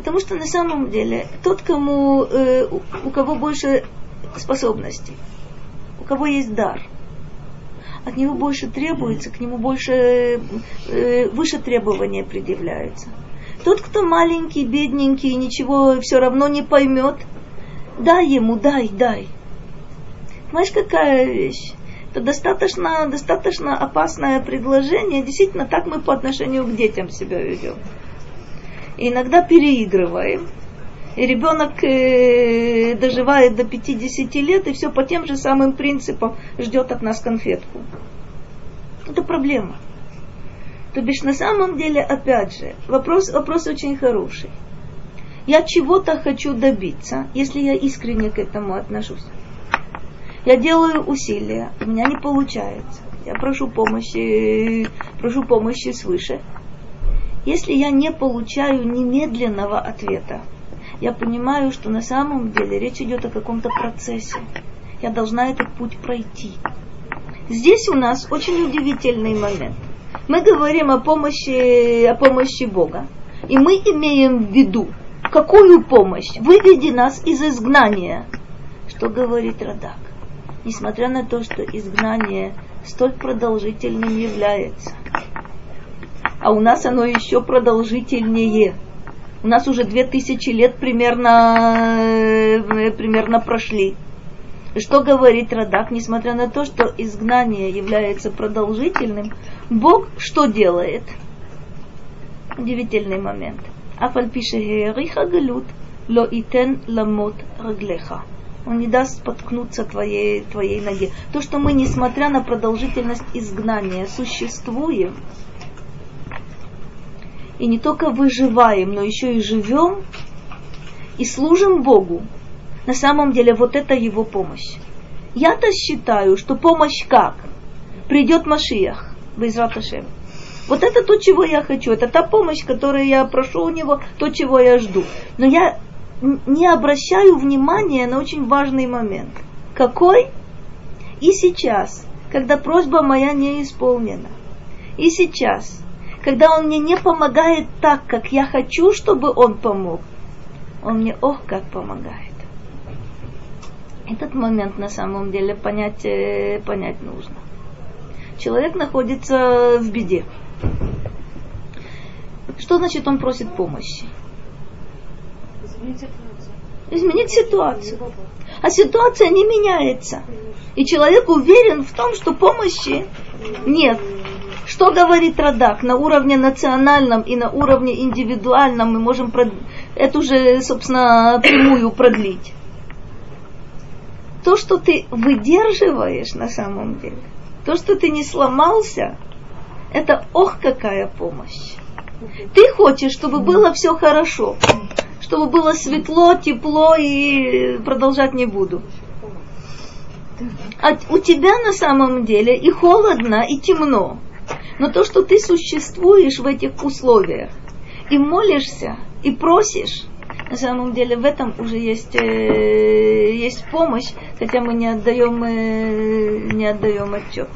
Потому что на самом деле тот, кому, э, у, у кого больше способностей, у кого есть дар, от него больше требуется, к нему больше, э, выше требования предъявляются. Тот, кто маленький, бедненький, ничего все равно не поймет, дай ему, дай, дай. Знаешь, какая вещь? Это достаточно, достаточно опасное предложение. Действительно, так мы по отношению к детям себя ведем. Иногда переигрываем. И ребенок э, доживает до 50 лет и все по тем же самым принципам ждет от нас конфетку. Это проблема. То бишь на самом деле, опять же, вопрос, вопрос очень хороший. Я чего-то хочу добиться, если я искренне к этому отношусь. Я делаю усилия, у меня не получается. Я прошу помощи, прошу помощи свыше. Если я не получаю немедленного ответа, я понимаю, что на самом деле речь идет о каком-то процессе. Я должна этот путь пройти. Здесь у нас очень удивительный момент – мы говорим о помощи, о помощи Бога. И мы имеем в виду, какую помощь? Выведи нас из изгнания. Что говорит Радак? Несмотря на то, что изгнание столь продолжительным является, а у нас оно еще продолжительнее. У нас уже две тысячи лет примерно, э, примерно прошли. Что говорит Радак, несмотря на то, что изгнание является продолжительным, Бог что делает? Удивительный момент. Афальпишехериха галут ло итен ламот раглеха. Он не даст споткнуться твоей, твоей ноге. То, что мы, несмотря на продолжительность изгнания, существуем, и не только выживаем, но еще и живем, и служим Богу, на самом деле вот это его помощь. Я-то считаю, что помощь как? Придет Машиях, Безрат Ашем. Вот это то, чего я хочу. Это та помощь, которую я прошу у него, то, чего я жду. Но я не обращаю внимания на очень важный момент. Какой? И сейчас, когда просьба моя не исполнена. И сейчас, когда он мне не помогает так, как я хочу, чтобы он помог. Он мне, ох, как помогает. Этот момент на самом деле понять, э, понять нужно. Человек находится в беде. Что значит он просит помощи? Изменить ситуацию. Изменить ситуацию. А ситуация не меняется. И человек уверен в том, что помощи нет. Что говорит Радак? На уровне национальном и на уровне индивидуальном мы можем эту же, собственно, прямую продлить то, что ты выдерживаешь на самом деле, то, что ты не сломался, это ох, какая помощь. Ты хочешь, чтобы было все хорошо, чтобы было светло, тепло и продолжать не буду. А у тебя на самом деле и холодно, и темно. Но то, что ты существуешь в этих условиях, и молишься, и просишь, на самом деле в этом уже есть, э, есть помощь, хотя мы не отдаем, э, не отдаем отчет.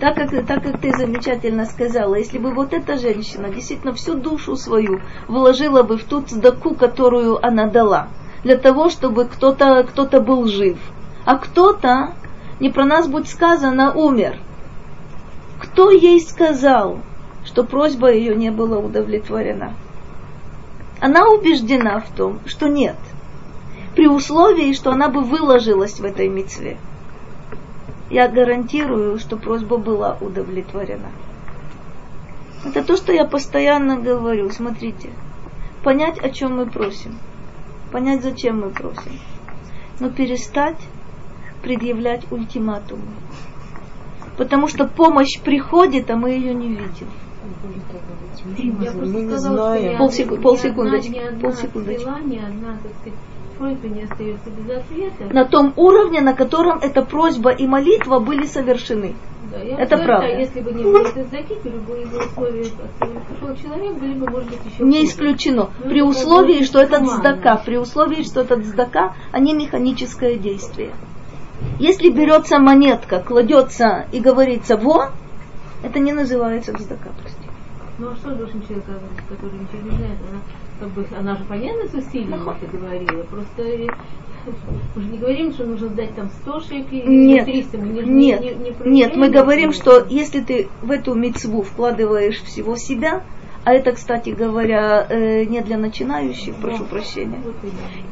Так как, так как ты замечательно сказала, если бы вот эта женщина действительно всю душу свою вложила бы в ту цдаку, которую она дала, для того, чтобы кто-то кто был жив, а кто-то, не про нас будет сказано, умер. Кто ей сказал, что просьба ее не была удовлетворена? она убеждена в том, что нет, при условии, что она бы выложилась в этой мецве. Я гарантирую, что просьба была удовлетворена. Это то, что я постоянно говорю. Смотрите, понять, о чем мы просим, понять, зачем мы просим, но перестать предъявлять ультиматумы. Потому что помощь приходит, а мы ее не видим. Я мы не знаем. Полсекунд, полсекундочки. полсекундочки. На том уровне, на котором эта просьба и молитва были совершены. Да, это правда. если бы не было этой закипи, любые условия человек были бы, может быть, еще Не исключено. Ну, при условии, что это цдака, при условии, что это цдака, а не механическое действие. Если берется монетка, кладется и говорится «во», это не называется простите. Ну а что должен человек, который ничего не знает? Она, как бы, она же понятно с усилием это говорила, просто *laughs* мы же не говорим, что нужно сдать там 100 шекелей или 300. Мы не, нет, не, не, нет, мы говорим, что если ты в эту мецву вкладываешь всего себя, а это, кстати говоря, э, не для начинающих, прошу прощения,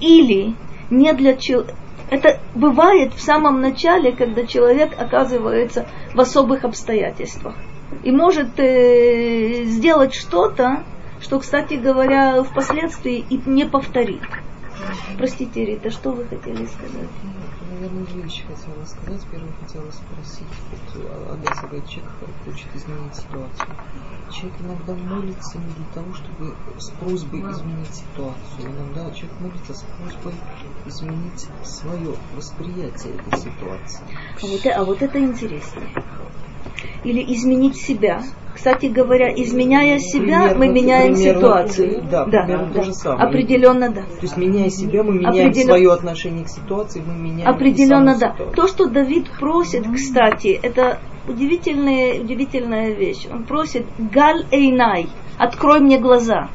или не для человека, это бывает в самом начале, когда человек оказывается в особых обстоятельствах и может э, сделать что-то, что, кстати говоря, впоследствии и не повторит. Простите, Рита, что вы хотели сказать? Наверное, две вещи хотела сказать. Первое, хотела спросить. Вот Адаса говорит, человек хочет изменить ситуацию. Человек иногда молится не для того, чтобы с просьбой изменить ситуацию. Иногда человек молится с просьбой изменить свое восприятие этой ситуации. А вот, а вот это интереснее. Или изменить себя. Кстати говоря, изменяя себя, Примерно- мы меняем примерно- ситуацию. Да, примерно то же самое. Определенно да. То есть, меняя себя, мы меняем Определен- свое отношение к ситуации, мы меняем Определенно да. ситуацию. То, что Давид просит, кстати, это удивительная, удивительная вещь. Он просит Галь Эйнай, открой мне глаза.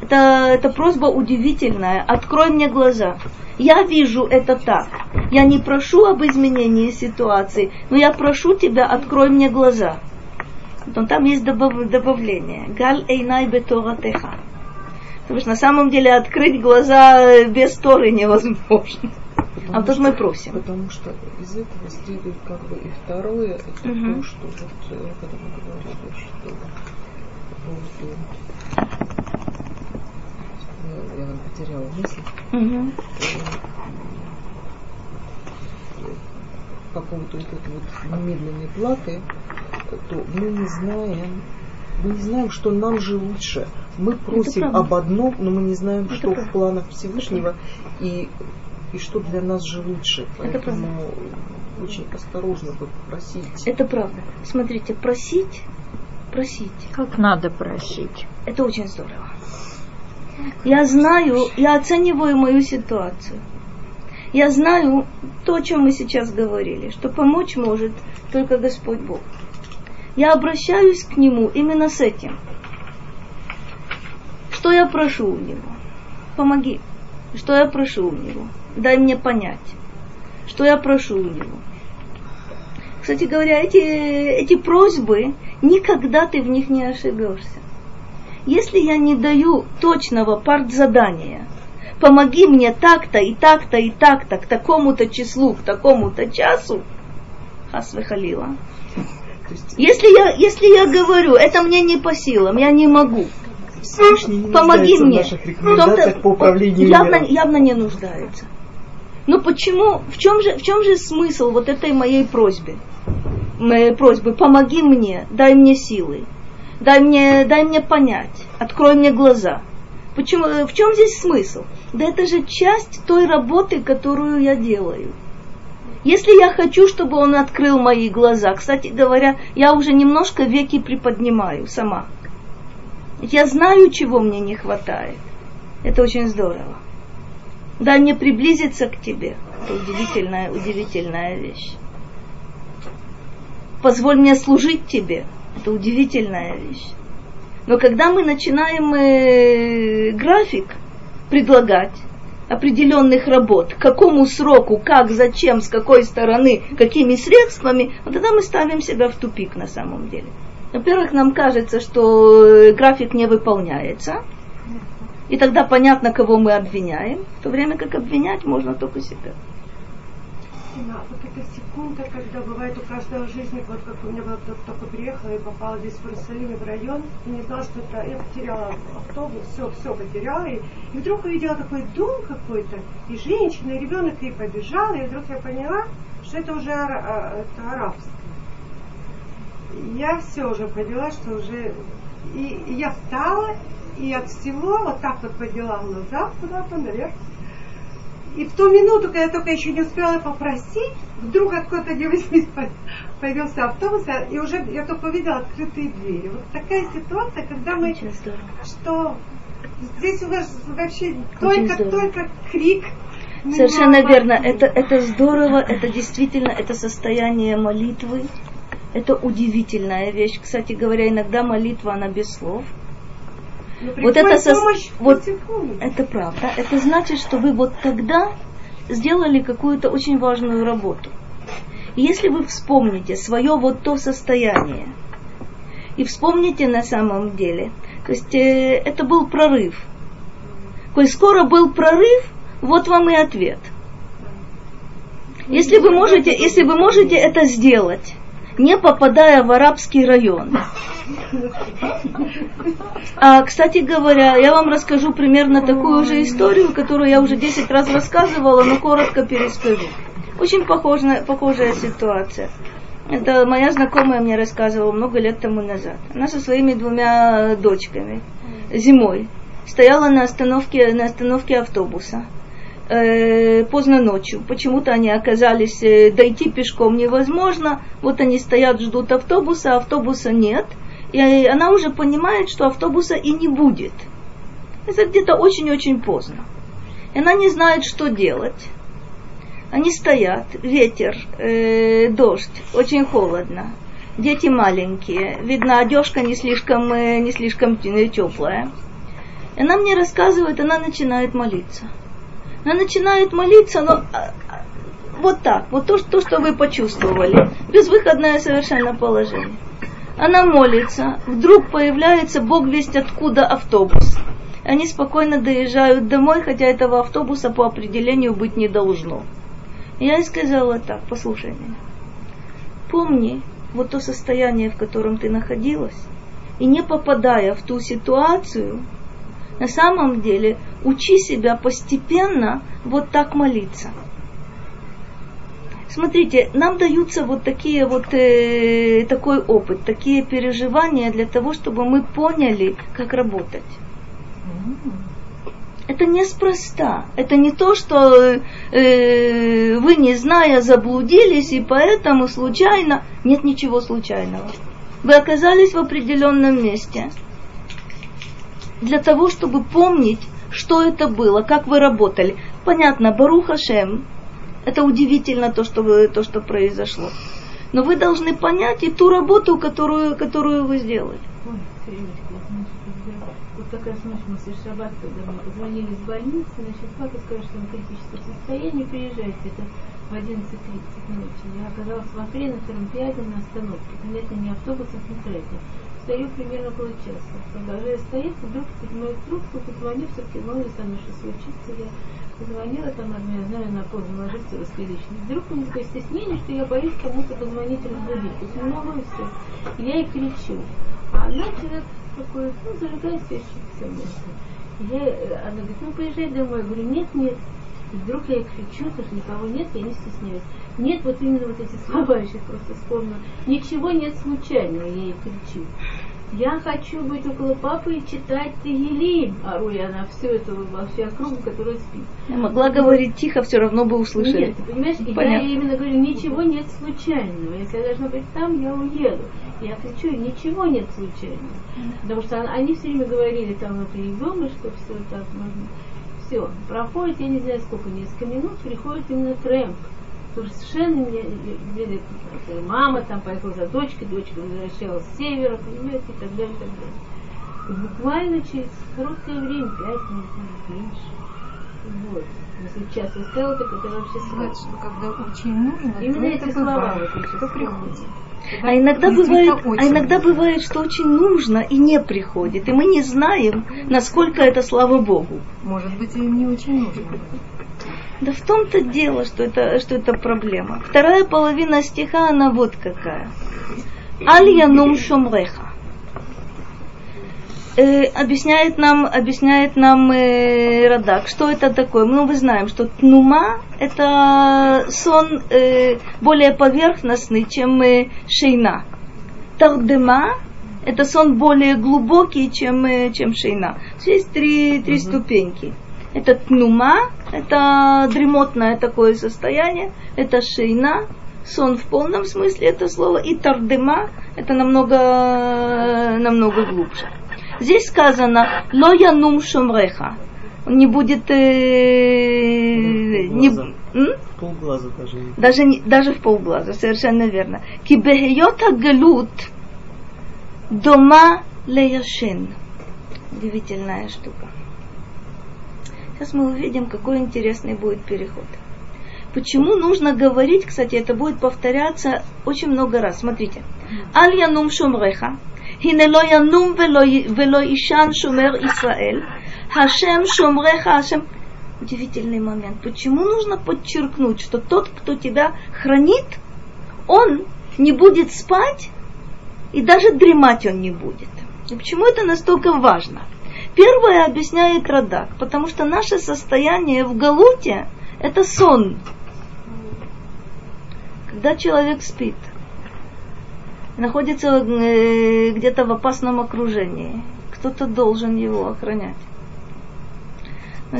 Это, это просьба удивительная. Открой мне глаза. Я вижу это так. Я не прошу об изменении ситуации, но я прошу тебя, открой мне глаза. Но там есть добав- добавление. Галь эйнай беторатеха. Потому что на самом деле открыть глаза без Торы невозможно. А вот тут мы просим. Потому что из этого следует как бы и второе, это Мгм. то, что вот э, когда мы говорили, что по поводу я, потеряла мысль. Мгм. по поводу вот этой вот немедленной платы, то мы не знаем, мы не знаем, что нам же лучше. Мы просим об одном, но мы не знаем, Это что правда. в планах Всевышнего и, и что для нас же лучше. Поэтому очень осторожно бы просить. Это правда. Смотрите, просить, просить, Как надо просить? это очень здорово. Я знаю, я оцениваю мою ситуацию. Я знаю то, о чем мы сейчас говорили, что помочь может только Господь Бог. Я обращаюсь к Нему именно с этим. Что я прошу у Него? Помоги. Что я прошу у Него? Дай мне понять. Что я прошу у Него? Кстати говоря, эти, эти просьбы, никогда ты в них не ошибешься. Если я не даю точного партзадания, помоги мне так-то и так-то и так-то к такому-то числу, к такому-то часу, хасвехалила. То есть Если я, если я говорю, это мне не по силам, я не могу, не помоги мне. В по управлению явно, миром. явно не нуждается. Но почему, в чем же, в чем же смысл вот этой моей просьбы? Моей просьбы, помоги мне, дай мне силы, дай мне, дай мне понять, открой мне глаза. Почему, в чем здесь смысл? Да это же часть той работы, которую я делаю. Если я хочу, чтобы он открыл мои глаза, кстати говоря, я уже немножко веки приподнимаю сама. Я знаю, чего мне не хватает. Это очень здорово. Дай мне приблизиться к тебе. Это удивительная, удивительная вещь. Позволь мне служить тебе. Это удивительная вещь. Но когда мы начинаем э, график предлагать определенных работ, к какому сроку, как, зачем, с какой стороны, какими средствами, вот тогда мы ставим себя в тупик на самом деле. Во-первых, нам кажется, что э, график не выполняется, и тогда понятно, кого мы обвиняем, в то время как обвинять можно только себя. Эта секунда, когда бывает у каждого жизни, вот как у меня была только, приехала и попала здесь в Иерусалиме в район, и не знала, что это, я потеряла автобус, все, все потеряла, и, и вдруг увидела такой дом какой-то, и женщина, и ребенок, и побежала, и вдруг я поняла, что это уже а, это арабское. Я все уже поняла, что уже... И, и я встала, и от всего вот так вот подняла глаза куда-то наверх, и в ту минуту, когда я только еще не успела попросить, вдруг откуда-то не возьмись *laughs* появился автобус, а- и уже я только увидела открытые двери. Вот такая ситуация, когда мы, что здесь у вас вообще Очень только, здорово. только крик. Совершенно верно. Это, это здорово, это действительно, это состояние молитвы. Это удивительная вещь. Кстати говоря, иногда молитва, она без слов. Но Вот это помощь вот-. Это правда. Это значит, что вы вот тогда сделали какую-то очень важную работу. И если вы вспомните свое вот то состояние, И вспомните на самом деле, то есть э, это был прорыв. Коль скоро был прорыв, вот вам и ответ. Если вы можете, если вы можете это сделать, не попадая в арабский район. А, кстати говоря, я вам расскажу примерно такую же историю, которую я уже 10 раз рассказывала, но коротко перескажу. Очень похожая, похожая ситуация. Это моя знакомая мне рассказывала много лет тому назад. Она со своими двумя дочками зимой стояла на остановке, на остановке автобуса э, поздно ночью. Почему-то они оказались, э, дойти пешком невозможно. Вот они стоят, ждут автобуса, автобуса нет. И она уже понимает, что автобуса и не будет. Это где-то очень-очень поздно. И она не знает, что делать. Они стоят, ветер, э, дождь, очень холодно. Дети маленькие, видно, одежка не слишком, э, не слишком теплая. И она мне рассказывает, она начинает молиться. Она начинает молиться, но а, а, вот так, вот то, то, что вы почувствовали. Безвыходное совершенно положение. Она молится, вдруг появляется Бог весть откуда автобус. Они спокойно доезжают домой, хотя этого автобуса по определению быть не должно. Я ей сказала так, послушай меня. Помни вот то состояние, в котором ты находилась, и не попадая в ту ситуацию, на самом деле учи себя постепенно вот так молиться. Смотрите, нам даются вот такие вот э, такой опыт, такие переживания для того, чтобы мы поняли, как работать. Это неспроста. Это не то, что э, вы, не зная, заблудились, и поэтому случайно... Нет ничего случайного. Вы оказались в определенном месте для того, чтобы помнить, что это было, как вы работали. Понятно, Баруха Шем, это удивительно то, что, вы, то, что произошло. Но вы должны понять и ту работу, которую, которую вы сделали. Вот как раз мы с Шаббат, когда мы позвонили из больницы, значит, папа сказал, что он в критическом состоянии, приезжайте, это в 11.30 ночи. Я оказалась в Афре на втором пиаде на остановке. Понятно, не автобусом, не треком стою примерно полчаса. Продолжаю стоять, вдруг поднимаю трубку, позвоню, все-таки ли там что случится. Я позвонила, там я знаю, на поздно ложится раскрыличный. Вдруг у меня такое стеснение, что я боюсь кому-то позвонить и разбудить. То есть и все. И я ей кричу. А она человек такой, ну, зажигай свечи, все. Я, она говорит, ну, поезжай домой. Я говорю, нет, нет. И вдруг я кричу, что никого нет, я не стесняюсь. Нет, вот именно вот эти слова, *laughs* я сейчас просто вспомнила. Ничего нет случайного, я ей кричу. Я хочу быть около папы и читать Тегелим. Ору я на всю эту вообще округу, которая спит. Я могла говорить тихо, все равно бы услышали. Нет, понимаешь, и я именно говорю, ничего нет случайного. Если я должна быть там, я уеду. Я кричу, ничего нет случайного. Потому что они все время говорили там внутри дома, что все так можно. Все, проходит, я не знаю сколько, несколько минут, приходит именно трэмп совершенно не, не, мама там поехала за дочкой, дочка возвращалась с севера, понимаете, и так далее, и так далее. И буквально через короткое время, пять минут, меньше. Вот. Если час оставил, так это вообще Сказать, что когда очень нужно, Именно эти слова вот кто приходит. А иногда, бывает, а иногда бывает, что очень нужно и не приходит. И мы не знаем, насколько это слава Богу. Может быть, и не очень нужно. Да в том-то дело, что это, что это проблема. Вторая половина стиха, она вот какая. Аль янум шомреха. Э, объясняет нам, объясняет нам э, Радак, что это такое. Ну, мы знаем, что тнума – это сон э, более поверхностный, чем э, шейна. Тардема – это сон более глубокий, чем, э, чем шейна. Есть три, три ступеньки. Это тнума, это дремотное такое состояние, это шейна, сон в полном смысле этого слова, и тардема, это намного, намного глубже. Здесь сказано «Ло янум шумреха». Он не будет... Э, не, в полглаза даже. Даже, не, даже в полглаза, совершенно верно. Кибехиота галут дома леяшин. Удивительная штука. Сейчас мы увидим, какой интересный будет переход. Почему нужно говорить, кстати, это будет повторяться очень много раз. Смотрите. Аль янум шумреха. הנה לא ינום ולא, ולא יישן שומר ישראל, Хашем шумреха Хашем. Удивительный момент. Почему нужно подчеркнуть, что тот, кто тебя хранит, он не будет спать и даже дремать он не будет. И почему это настолько важно? Первое объясняет Радак, потому что наше состояние в Галуте – это сон. Когда человек спит, находится э, где-то в опасном окружении, кто-то должен его охранять.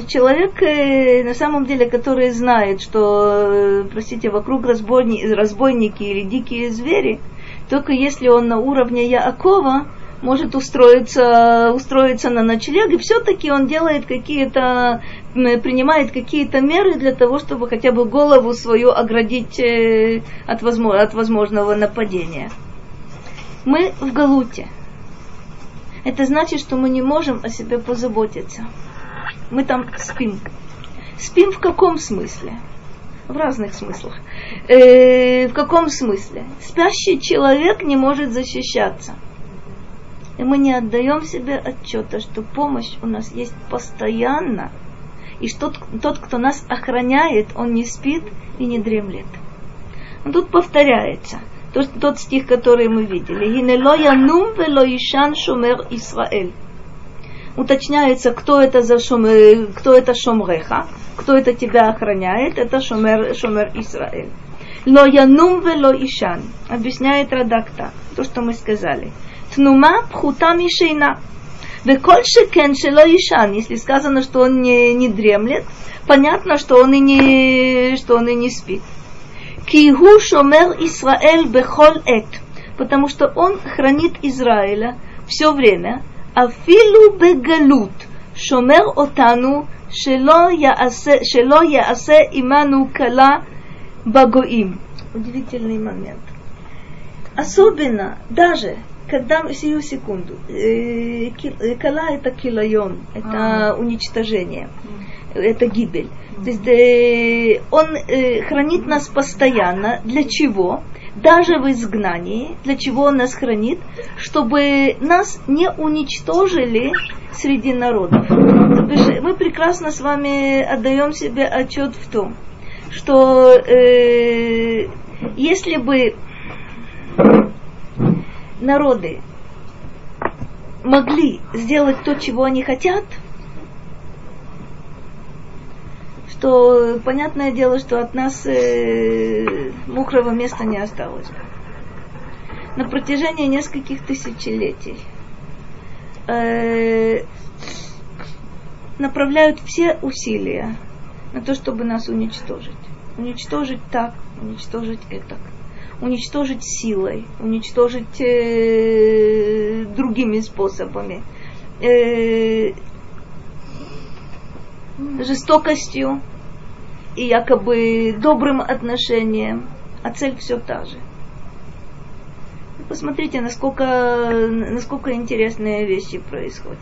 Человек, э, на самом деле, который знает, что, э, простите, вокруг разбойни, разбойники или дикие звери, только если он на уровне Яакова, может устроиться, устроиться на ночлег, и все-таки он делает какие-то, принимает какие-то меры для того, чтобы хотя бы голову свою оградить от, возможно, от возможного нападения. Мы в Галуте. Это значит, что мы не можем о себе позаботиться мы там спим. Спим в каком смысле? В разных смыслах. Э, в каком смысле? Спящий человек не может защищаться. И мы не отдаем себе отчета, что помощь у нас есть постоянно, и что тот, кто нас охраняет, он не спит и не дремлет. Но тут повторяется тот, тот стих, который мы видели. Гинело янум вело ишан шумер Исраэль уточняется, кто это, за шум, э, кто это шомреха, кто это тебя охраняет, это шомер, шомер Исраэль. Ло янум вело ишан, объясняет Радакта, то, что мы сказали. Тнума пхута мишейна. Веколь шекен шело ишан, если сказано, что он не, не дремлет, понятно, что он и не, что он и не спит. Кигу шомер Исраэль бехол эт. Потому что он хранит Израиля все время. Афилу бегалут. Шомер отану шело яасе иману кала багоим. Удивительный момент. Особенно даже когда сию секунду. Э, э, кала это килайон, это уничтожение. Mm это гибель. То есть э, он э, хранит нас постоянно. Для чего? даже в изгнании, для чего он нас хранит, чтобы нас не уничтожили среди народов. Мы прекрасно с вами отдаем себе отчет в том, что э, если бы народы могли сделать то, чего они хотят – то понятное дело, что от нас э, мокрого места не осталось. На протяжении нескольких тысячелетий э, направляют все усилия на то, чтобы нас уничтожить. Уничтожить так, уничтожить это. Уничтожить силой, уничтожить э, другими способами. Э, жестокостью, и якобы добрым отношением, а цель все та же. Посмотрите, насколько, насколько интересные вещи происходят.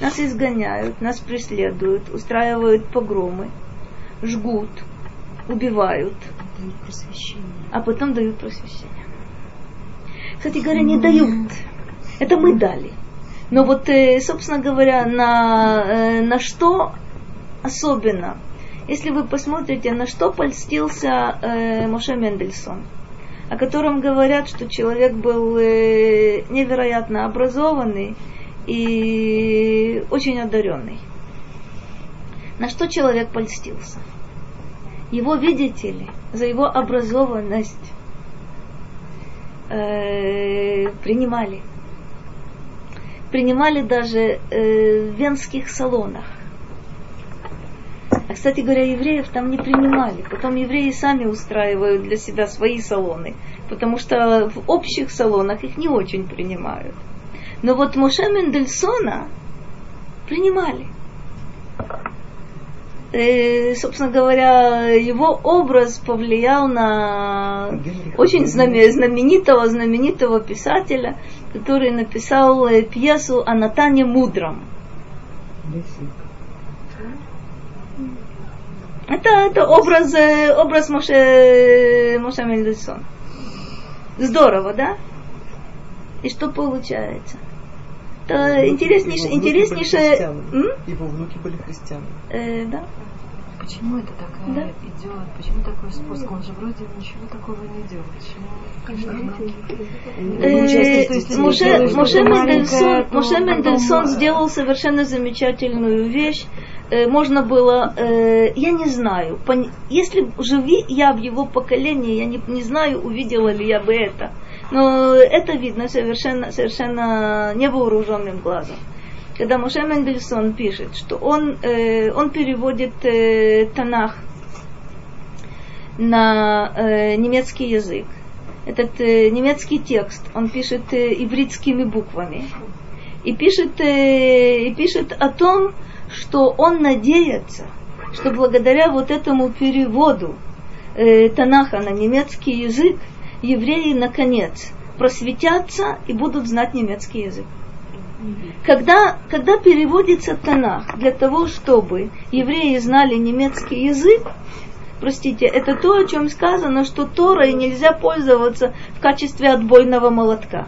Нас изгоняют, нас преследуют, устраивают погромы, жгут, убивают. А потом дают просвещение. Кстати говоря, не дают. Это мы дали. Но вот, э, собственно говоря, на, э, на что особенно если вы посмотрите, на что польстился э, Моше Мендельсон, о котором говорят, что человек был э, невероятно образованный и очень одаренный. На что человек польстился? Его, видите ли, за его образованность э, принимали. Принимали даже э, в венских салонах кстати говоря, евреев там не принимали. Потом евреи сами устраивают для себя свои салоны, потому что в общих салонах их не очень принимают. Но вот Моше Мендельсона принимали. И, э, собственно говоря, его образ повлиял на очень знаменитого, знаменитого писателя, который написал э, пьесу о Натане Мудром. Это, это образ, э, образ Моше, Моше Мендельсон. Здорово, да? И что получается? Это интереснейшее... интереснейшее... Его внуки были христиане. Э, да. Почему это такая да? идет? Почему такой способ? Он же вроде ничего такого не делает. Почему? Моше Мендельсон сделал совершенно замечательную вещь. Э, можно было, э, я не знаю, если живи я в его поколении, я не, не знаю, увидела ли я бы это. Но это видно совершенно, совершенно невооруженным глазом когда Моше Мендельсон пишет, что он, э, он переводит э, Танах на э, немецкий язык. Этот э, немецкий текст он пишет э, ивритскими буквами. И пишет, э, и пишет о том, что он надеется, что благодаря вот этому переводу э, Танаха на немецкий язык евреи наконец просветятся и будут знать немецкий язык. Когда, когда переводится Танах для того, чтобы евреи знали немецкий язык, простите, это то, о чем сказано, что Торой нельзя пользоваться в качестве отбойного молотка.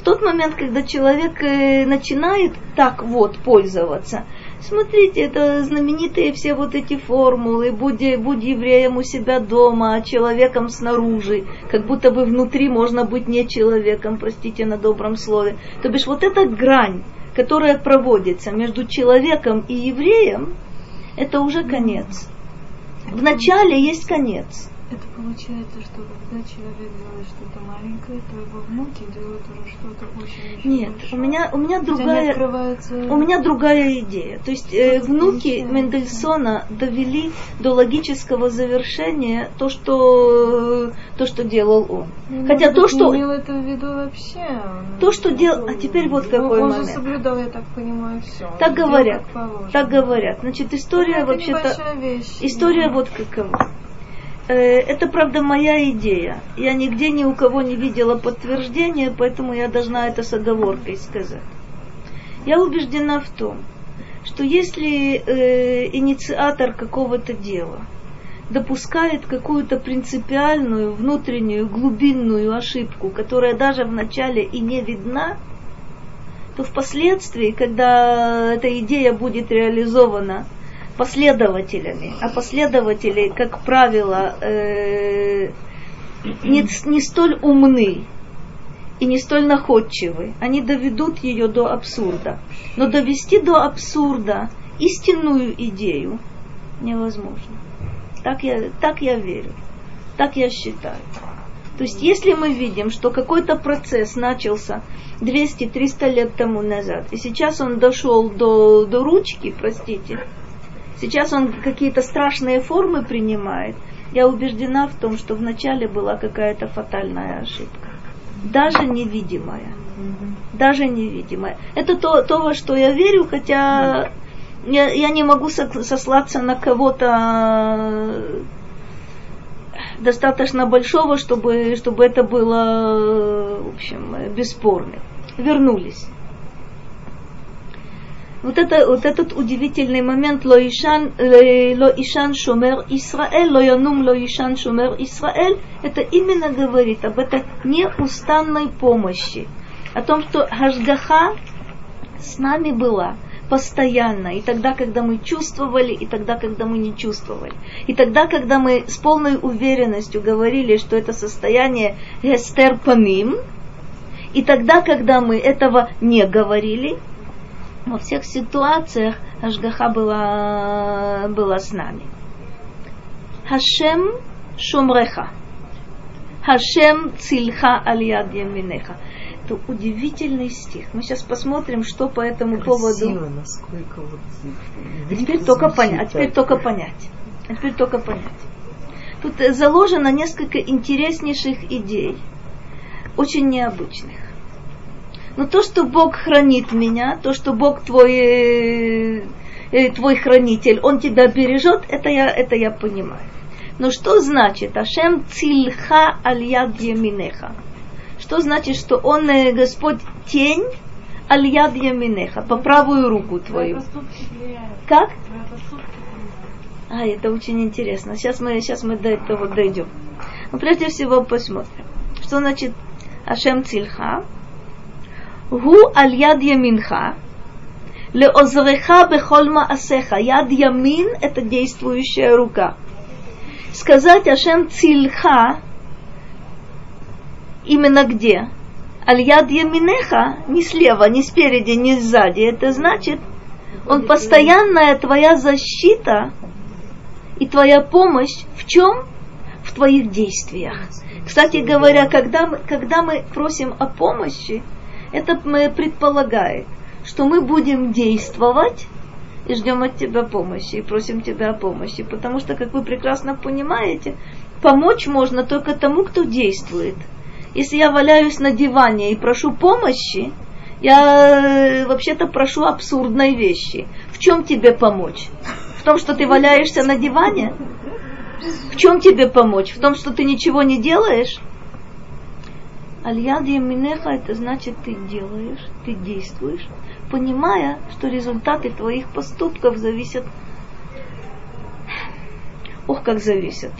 В тот момент, когда человек э, начинает так вот пользоваться, Смотрите, это знаменитые все вот эти формулы, будь, будь евреем у себя дома, а человеком снаружи, как будто бы внутри можно быть не человеком, простите на добром слове. То бишь вот эта грань, которая проводится между человеком и евреем, это уже конец. В начале есть конец. Это получается, что когда человек делает что-то маленькое, то его внуки делают уже что-то очень Нет, большое. у меня у меня другая у меня другая идея. То есть э, внуки Мендельсона довели до логического завершения то, что то, что делал он. Ну, Хотя то, что имел это в виду вообще. То, что делал, а теперь вот какой он момент. Он соблюдал, я так понимаю, все. Так говорят, так говорят. Значит, история вообще-то история вот какова. Э, это, правда, моя идея. Я нигде ни у кого не видела подтверждения, поэтому я должна это с оговоркой сказать. Я убеждена в том, что если э, инициатор какого-то дела допускает какую-то принципиальную, внутреннюю, глубинную ошибку, которая даже вначале и не видна, то впоследствии, когда эта идея будет реализована последователями, а последователи, как правило, э, не, не столь умны и не столь находчивы. Они доведут ее до абсурда. Но довести до абсурда истинную идею невозможно. Так я, так я верю, так я считаю. То есть, если мы видим, что какой-то процесс начался 200-300 лет тому назад, и сейчас он дошел до, до ручки, простите, Сейчас он какие-то страшные формы принимает. Я убеждена в том, что вначале была какая-то фатальная ошибка. Даже невидимая. Даже невидимая. Это то, то во что я верю, хотя я, я не могу сослаться на кого-то достаточно большого, чтобы, чтобы это было, в общем, бесспорно. Вернулись вот, это, вот этот удивительный момент. Лоишан, э, Лоишан Шумер Исраэль, Лоянум Лоишан Шумер Исраэль, это именно говорит об этой неустанной помощи, о том, что Хашгаха с нами была постоянно, и тогда, когда мы чувствовали, и тогда, когда мы не чувствовали. И тогда, когда мы с полной уверенностью говорили, что это состояние Гестер Памим, и тогда, когда мы этого не говорили, во всех ситуациях Ашгаха была, была с нами. Хашем Шумреха. Хашем Цильха Алияд Яминеха. Это удивительный стих. Мы сейчас посмотрим, что по этому Красиво, поводу. насколько вот а теперь только понять. А теперь только понять. А теперь только понять. Тут заложено несколько интереснейших идей, очень необычных. Но то, что Бог хранит меня, то, что Бог твой, э, э, твой хранитель, Он тебя бережет, это я, это я понимаю. Но что значит Ашем цильха аль-яд яминеха? Что значит, что Он, э, Господь, тень аль-яд яминеха, по правую руку твою? Как? А, это очень интересно. Сейчас мы, сейчас мы до этого дойдем. Но прежде всего посмотрим. Что значит Ашем Цильха, Гу аль яд яминха, Леозреха бехоль маасеха. Яд ямин – это действующая рука. Сказать Ашем Цильха именно где? Аль яд яминеха, не слева, не спереди, не сзади. Это значит, он постоянная твоя защита и твоя помощь в чем? В твоих действиях. Кстати говоря, когда мы, когда мы просим о помощи, это предполагает, что мы будем действовать и ждем от тебя помощи, и просим тебя о помощи. Потому что, как вы прекрасно понимаете, помочь можно только тому, кто действует. Если я валяюсь на диване и прошу помощи, я э, вообще-то прошу абсурдной вещи. В чем тебе помочь? В том, что ты валяешься на диване? В чем тебе помочь? В том, что ты ничего не делаешь? Альяд Минеха это значит ты делаешь, ты действуешь, понимая, что результаты твоих поступков зависят, ох, как зависят,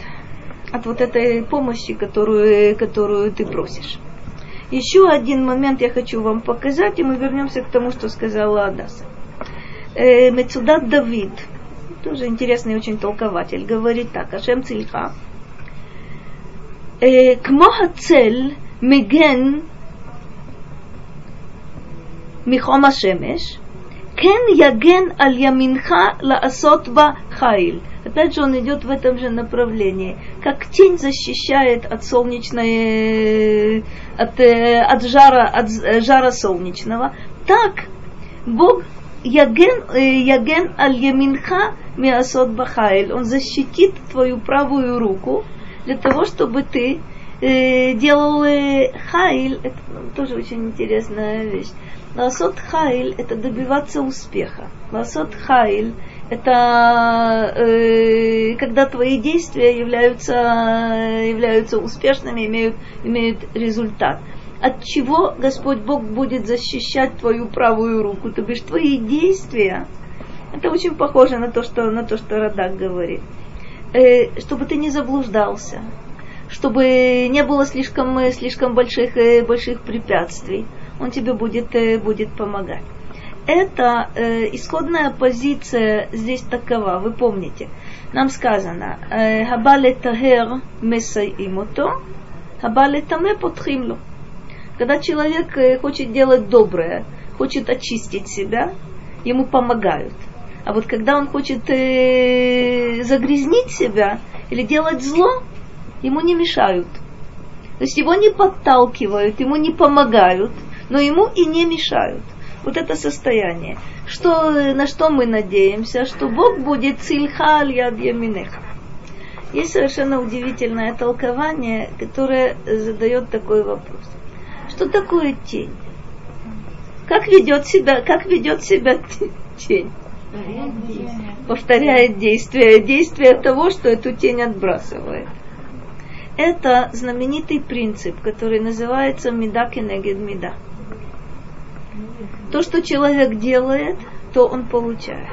от вот этой помощи, которую, которую ты просишь. Еще один момент я хочу вам показать, и мы вернемся к тому, что сказала Адаса. Э, Мецудат Давид, тоже интересный очень толкователь, говорит так, Ашем Цильха, э, Кмо цель מגן מחום השמש, כן יגן על ימינך לעשות בה חיל. Опять же, он идет в этом же направлении. Как тень защищает от солнечной, от, от, жара, от жара солнечного, так Бог яген, яген аль яминха миасот бахайль. Он защитит твою правую руку для того, чтобы ты э, делал э, хайль, это тоже очень интересная вещь. Ласот хайль – это добиваться успеха. Ласот хайль – это э, когда твои действия являются, являются успешными, имеют, имеют результат. От чего Господь Бог будет защищать твою правую руку? То бишь твои действия. Это очень похоже на то, что, на то, что Радак говорит. Э, чтобы ты не заблуждался, чтобы не было слишком, э, слишком больших, э, больших препятствий. Он тебе будет, э, будет помогать. Это э, исходная позиция здесь такова, вы помните. Нам сказано, Хабале тагер месаимото, хабале таме потхимло. Когда человек хочет делать доброе, хочет очистить себя, ему помогают. А вот когда он хочет э, загрязнить себя или делать зло, ему не мешают. То есть его не подталкивают, ему не помогают, но ему и не мешают. Вот это состояние. Что, на что мы надеемся? Что Бог будет цильха аль яд яминеха. Есть совершенно удивительное толкование, которое задает такой вопрос. Что такое тень? Как ведет себя, как ведет себя *laughs* тень? Повторяет действие. Действие того, что эту тень отбрасывает это знаменитый принцип, который называется меда кенегед меда. То, что человек делает, то он получает.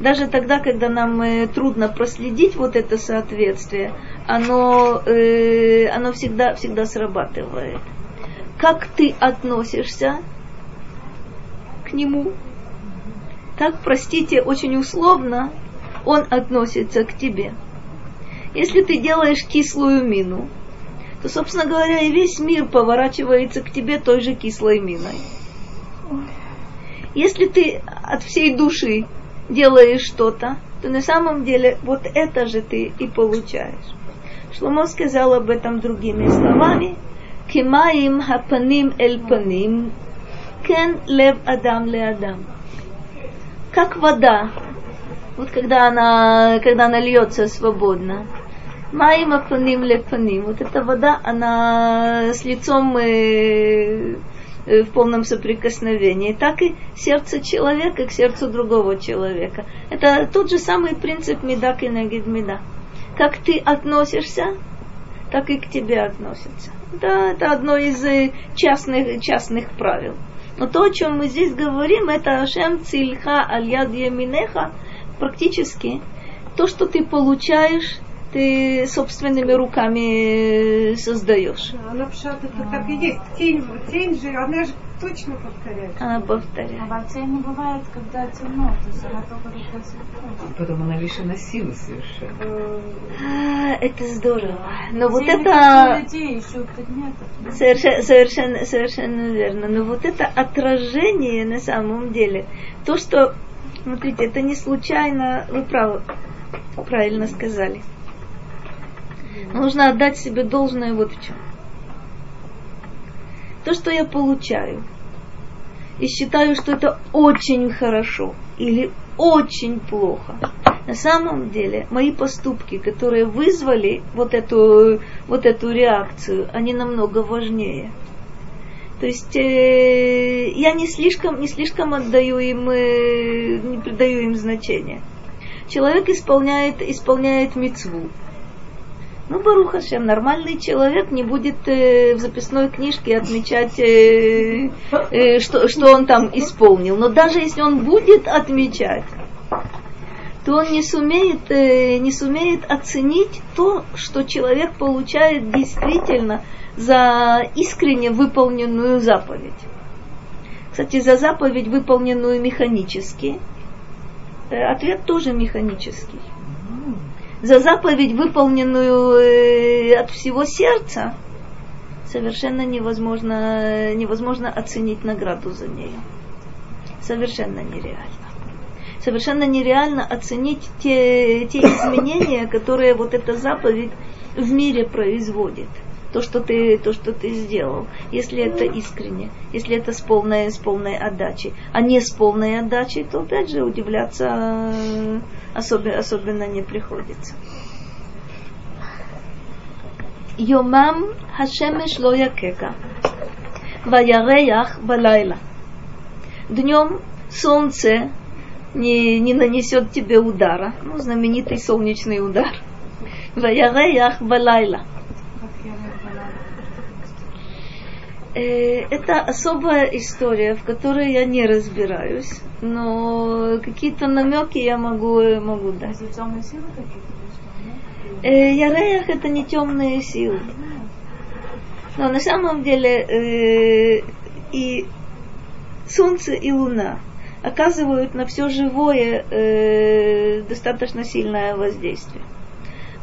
Даже тогда, когда нам э, трудно проследить вот это соответствие, оно, э, оно всегда, всегда срабатывает. Как ты относишься к нему? Так, простите, очень условно он относится к тебе. Если ты делаешь кислую мину, то, собственно говоря, и весь мир поворачивается к тебе той же кислой миной. Если ты от всей души делаешь что-то, то на самом деле вот это же ты и получаешь. Шломо сказал об этом другими словами. Кимаим хапаним эль паним, кен лев адам ле адам. Как вода, вот когда она, когда она льется свободно, Маим апаним лепаним. Вот эта вода, она с лицом э, э, в полном соприкосновении. Так и сердце человека к сердцу другого человека. Это тот же самый принцип меда и нагид меда. Как ты относишься, так и к тебе относятся. Да, это одно из э, частных, частных правил. Но то, о чем мы здесь говорим, это Ашем Цильха Аль-Яд Яминеха, практически то, что ты получаешь ты собственными руками создаешь. Она пшат это так и есть. Тень, тень же, она же точно повторяет. Она повторяет. А в тень не бывает, когда темно, то есть она только только светло. Потом она лишена силы совершенно. А, это здорово. Но вот это людей совершенно, совершенно, совершенно верно. Но вот это отражение на самом деле, то, что, смотрите, это не случайно, вы правы, правильно сказали. Нужно отдать себе должное вот в чем. То, что я получаю, и считаю, что это очень хорошо или очень плохо. На самом деле, мои поступки, которые вызвали вот эту, вот эту реакцию, они намного важнее. То есть э, я не слишком, не слишком отдаю им, э, не придаю им значения. Человек исполняет, исполняет мецву. Ну, Баруха Шем, нормальный человек не будет э, в записной книжке отмечать, э, э, что, что он там исполнил. Но даже если он будет отмечать, то он не сумеет, э, не сумеет оценить то, что человек получает действительно за искренне выполненную заповедь. Кстати, за заповедь, выполненную механически, э, ответ тоже механический за заповедь, выполненную э, от всего сердца, совершенно невозможно, невозможно оценить награду за нее. Совершенно нереально. Совершенно нереально оценить те, те изменения, которые вот эта заповедь в мире производит. То, что ты, то, что ты сделал, если это искренне, если это с полной, с полной отдачей, а не с полной отдачей, то опять же удивляться особенно, особенно не приходится. Йомам Хашемеш ло якека, ваяреях балайла. Днем солнце не, не нанесет тебе удара, ну, знаменитый солнечный удар. Ваяреях балайла. Это особая история, в которой я не разбираюсь, но какие-то намеки я могу, могу дать. Это темные силы какие-то? Яреях это не темные силы. Но на самом деле э, и Солнце и Луна оказывают на все живое э, достаточно сильное воздействие.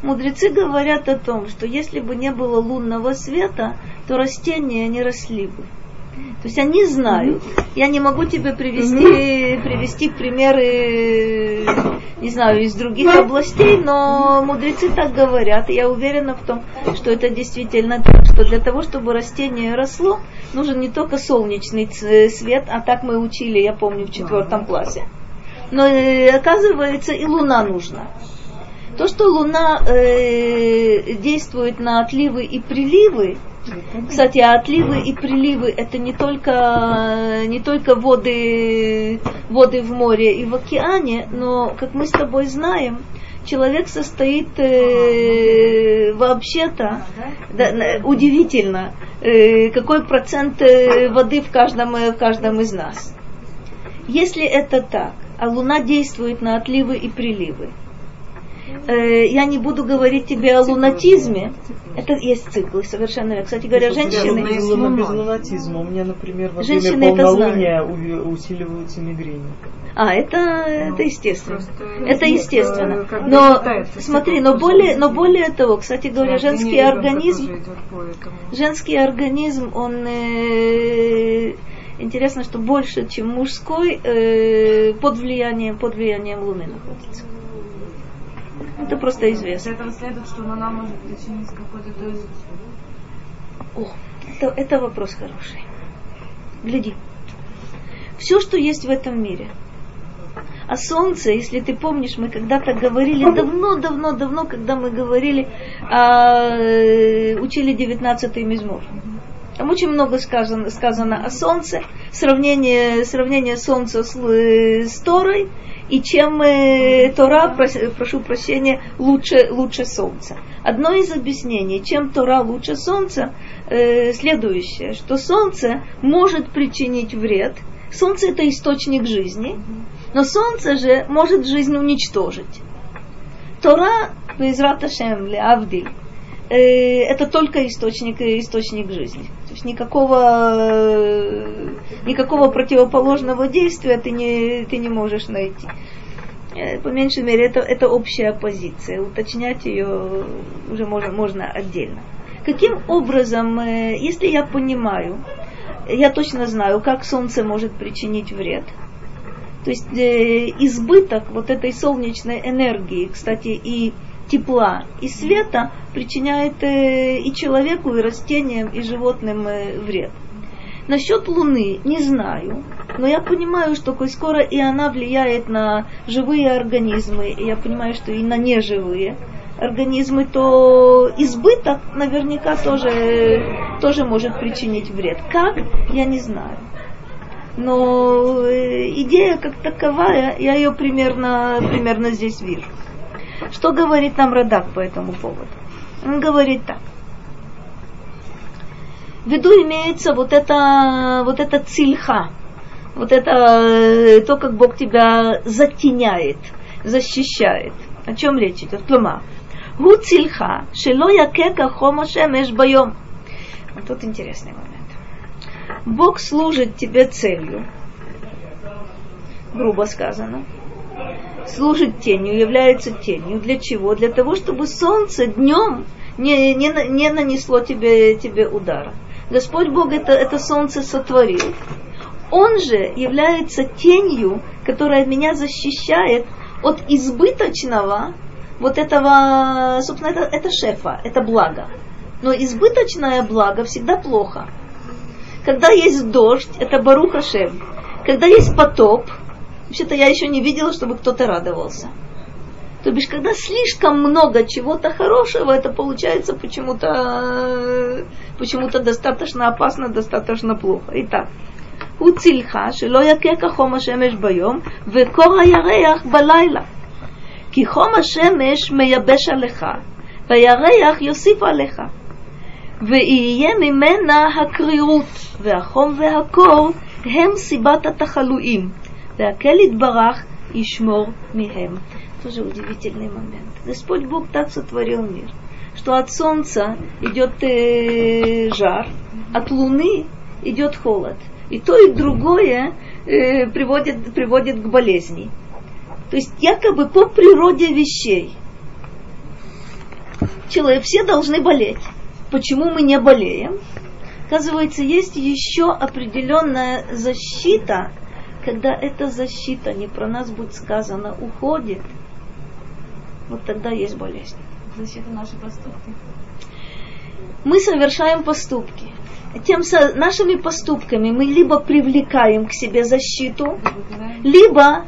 Мудрецы говорят о том, что если бы не было лунного света, то растения не росли бы. То есть они знают. Я не могу тебе привести, привести примеры, не знаю, из других областей, но мудрецы так говорят. И я уверена в том, что это действительно так, что для того, чтобы растение росло, нужен не только солнечный свет, а так мы учили, я помню, в четвертом классе. Но э, оказывается, и луна нужна. То, что Луна э, действует на отливы и приливы, кстати, а отливы и приливы это не только, не только воды, воды в море и в океане, но, как мы с тобой знаем, человек состоит э, вообще-то, да, удивительно, э, какой процент э, воды в каждом, в каждом из нас. Если это так, а Луна действует на отливы и приливы, э, я не буду говорить тебе о лунатизме. Это есть циклы, совершенно верно. Кстати говоря, женщины... Луна без лунатизма. У меня, например, во Женщины время это полнолуния усиливаются мигрени. А, это, это естественно. Просто Это нет, естественно. Но считается, смотри, но более, но более того, кстати говоря, женский организм, женский организм, он э, интересно, что больше, чем мужской, э, под влиянием, под влиянием Луны находится. Это просто Из известно. этого следует, что Луна может причинить какой-то... То есть О, это, это вопрос хороший. Гляди. Все, что есть в этом мире. А солнце, если ты помнишь, мы когда-то говорили, давно-давно-давно, когда мы говорили, а, э, учили 19-й мизмор. Там очень много сказано, сказано о солнце, сравнение, сравнение солнца с, э, с Торой, и чем э, Тора, прошу прощения, лучше, лучше солнца. Одно из объяснений, чем Тора лучше солнца, э, следующее, что солнце может причинить вред. Солнце это источник жизни, но солнце же может жизнь уничтожить. Тора, Безрат Ашем, Авдиль, э, это только источник, источник жизни. То есть никакого, э, никакого противоположного действия ты не, ты не можешь найти. Э, по меньшей мере, это, это общая позиция. Уточнять ее уже можно, можно отдельно. Каким образом, если я понимаю, я точно знаю, как солнце может причинить вред, то есть э, избыток вот этой солнечной энергии, кстати, и тепла, и света причиняет э, и человеку, и растениям, и животным э, вред. Насчет Луны не знаю, но я понимаю, что коль скоро и она влияет на живые организмы, и я понимаю, что и на неживые организмы, то избыток наверняка тоже, тоже может причинить вред. Как, я не знаю но э, идея как таковая, я ее примерно, примерно здесь вижу. Что говорит нам Радак по этому поводу? Он говорит так. В виду имеется вот это, вот это цильха, вот это э, то, как Бог тебя затеняет, защищает. О чем речь идет? Клума. Гу цильха, шело якека хома шемеш байом. Вот тут интересный момент. Бог служит тебе целью, грубо сказано, служит тенью, является тенью. Для чего? Для того, чтобы солнце днем не, не, не нанесло тебе, тебе удара. Господь Бог это, это солнце сотворил. Он же является тенью, которая меня защищает от избыточного вот этого, собственно, это, это шефа, это благо. Но избыточное благо всегда плохо. Когда есть дождь, это Баруха Шем. Когда есть потоп, вообще-то я еще не видела, чтобы кто-то радовался. То бишь, когда слишком много чего-то хорошего, это получается почему-то почему-то достаточно опасно, достаточно плохо. Итак, הוא צילך שלא יכה כחום השמש ביום וקור הירח בלילה. כי חום השמש מייבש עליך והירח יוסיף עליך. ויהיה ממנה הקרירות, והחום והקור הם סיבת התחלואים, Вакель Барах и Шмор Михем. Тоже удивительный момент. Господь Бог так сотворил мир, что от солнца идет э, жар, от луны идет холод. И то, и другое э, приводит, приводит к болезни. То есть якобы по природе вещей человек, все должны болеть. Почему мы не болеем? Оказывается, есть еще определенная защита когда эта защита, не про нас будет сказано, уходит, вот тогда есть болезнь. Защита наши поступки. Мы совершаем поступки. Тем со, нашими поступками мы либо привлекаем к себе защиту, либо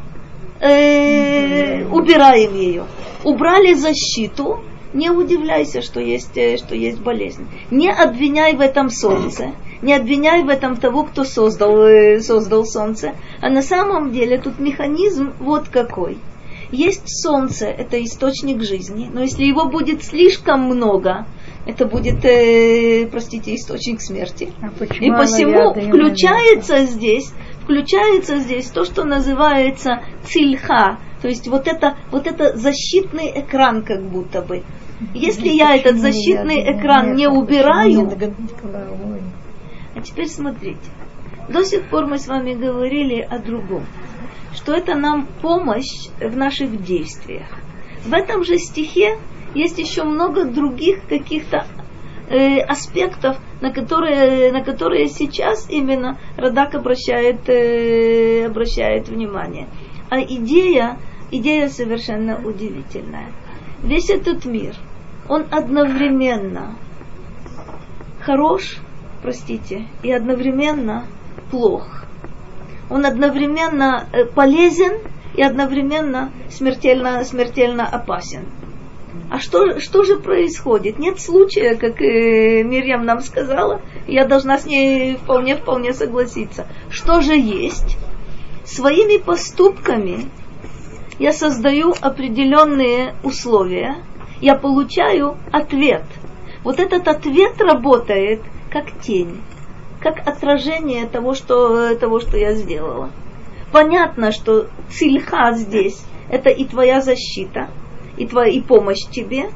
э, убираем ее. Убрали защиту, не удивляйся, что есть, э, что есть болезнь. Не обвиняй в этом солнце, не обвиняй в этом того, кто создал, э, создал солнце. А на самом деле тут механизм вот какой. Есть солнце, это источник жизни, но если его будет слишком много, это будет, э, простите, источник смерти. А И посему включается здесь, включается здесь то, что называется цильха, то есть вот это, вот это защитный экран как будто бы. Если я этот защитный экран не убираю, а теперь смотрите, до сих пор мы с вами говорили о другом, что это нам помощь в наших действиях. В этом же стихе есть еще много других каких-то э, аспектов, на которые, на которые сейчас именно Радак обращает, э, обращает внимание. А идея, идея совершенно удивительная. Весь этот мир – он одновременно хорош, простите, и одновременно плох. Он одновременно э, полезен и одновременно смертельно, смертельно опасен. А что, что же происходит? Нет случая, как э, Мирьям нам сказала, я должна с ней вполне-вполне согласиться. Что же есть? Своими поступками я создаю определенные условия – я получаю ответ. Вот этот ответ работает как тень, как отражение того, что, того, что я сделала. Понятно, что цильха здесь – это и твоя защита, и, твоя, и помощь тебе.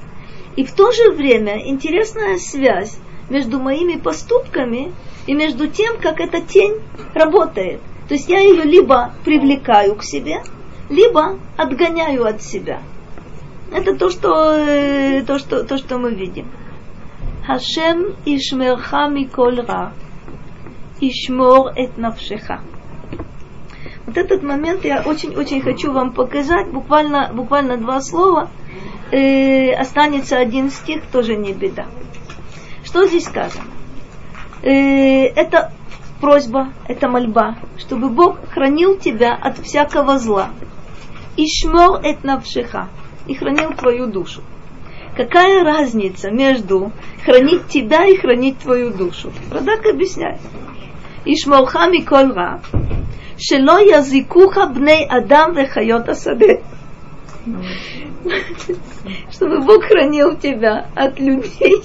И в то же время интересная связь между моими поступками и между тем, как эта тень работает. То есть я ее либо привлекаю к себе, либо отгоняю от себя. Это то, что, э, то, что, то, что мы видим. Хашем ишмерха миколь ра, ишмор эт навшеха. Вот этот момент я очень-очень хочу вам показать, буквально, буквально два слова. Э, останется один стих, тоже не беда. Что здесь сказано? Э, это просьба, это мольба, чтобы Бог хранил тебя от всякого зла. Ишмор эт навшеха и хранил твою душу. Какая разница между хранить тебя и хранить твою душу? Радак объясняет. Ишморха миколь ра, шело язикуха бней адам вехайот асаде. Чтобы Бог хранил тебя от людей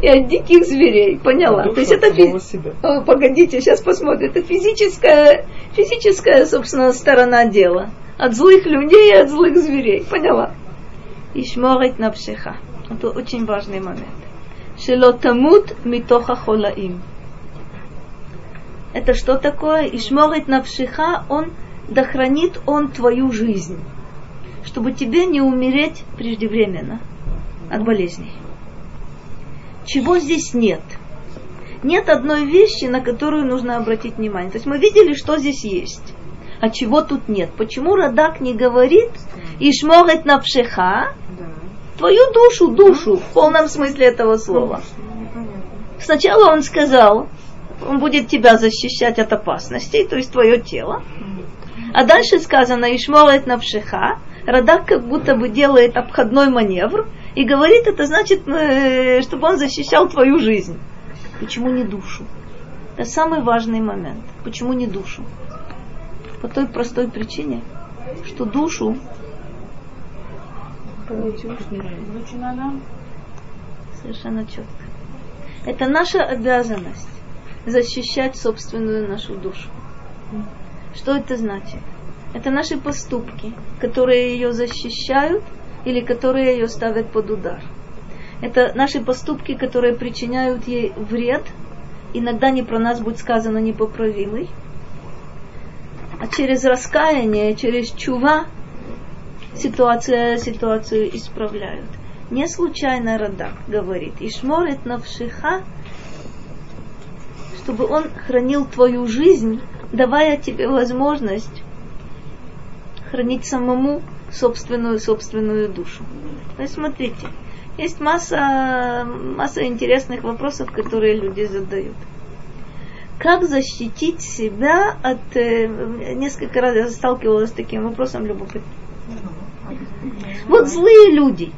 и от диких зверей. Поняла? То есть это фи... себя. О, погодите, сейчас посмотрим. Это физическая, физическая, собственно, сторона дела. От злых людей и от злых зверей. Поняла? Ишморет навшеха. Это очень важный момент. Шелотамут митоха холаим. Это что такое? Ишморет навшеха, он дохранит он твою жизнь, чтобы тебе не умереть преждевременно от болезней. Чего здесь нет? Нет одной вещи, на которую нужно обратить внимание. То есть мы видели, что здесь есть, а чего тут нет. Почему Радак не говорит Ишморет навшеха, твою душу, душу, в полном смысле этого слова. Сначала он сказал, он будет тебя защищать от опасностей, то есть твое тело. А дальше сказано Ишморет навшеха, Радак как будто бы делает обходной маневр и говорит, это значит, э, чтобы он защищал твою жизнь. Почему не душу? Это самый важный момент. Почему не душу? По той простой причине, что душу Совершенно четко. Это наша обязанность защищать собственную нашу душу. Что это значит? Это наши поступки, которые ее защищают или которые ее ставят под удар. Это наши поступки, которые причиняют ей вред, иногда не про нас будет сказано непоправимый, а через раскаяние, через чува ситуация, ситуацию исправляют. Не случайно Радак говорит, Ишморит навшиха, чтобы он хранил твою жизнь, давая тебе возможность хранить самому собственную, собственную душу. То есть смотрите, есть масса, масса интересных вопросов, которые люди задают. Как защитить себя от... Э, несколько раз я сталкивалась с таким вопросом любопытным. Вот злые люди,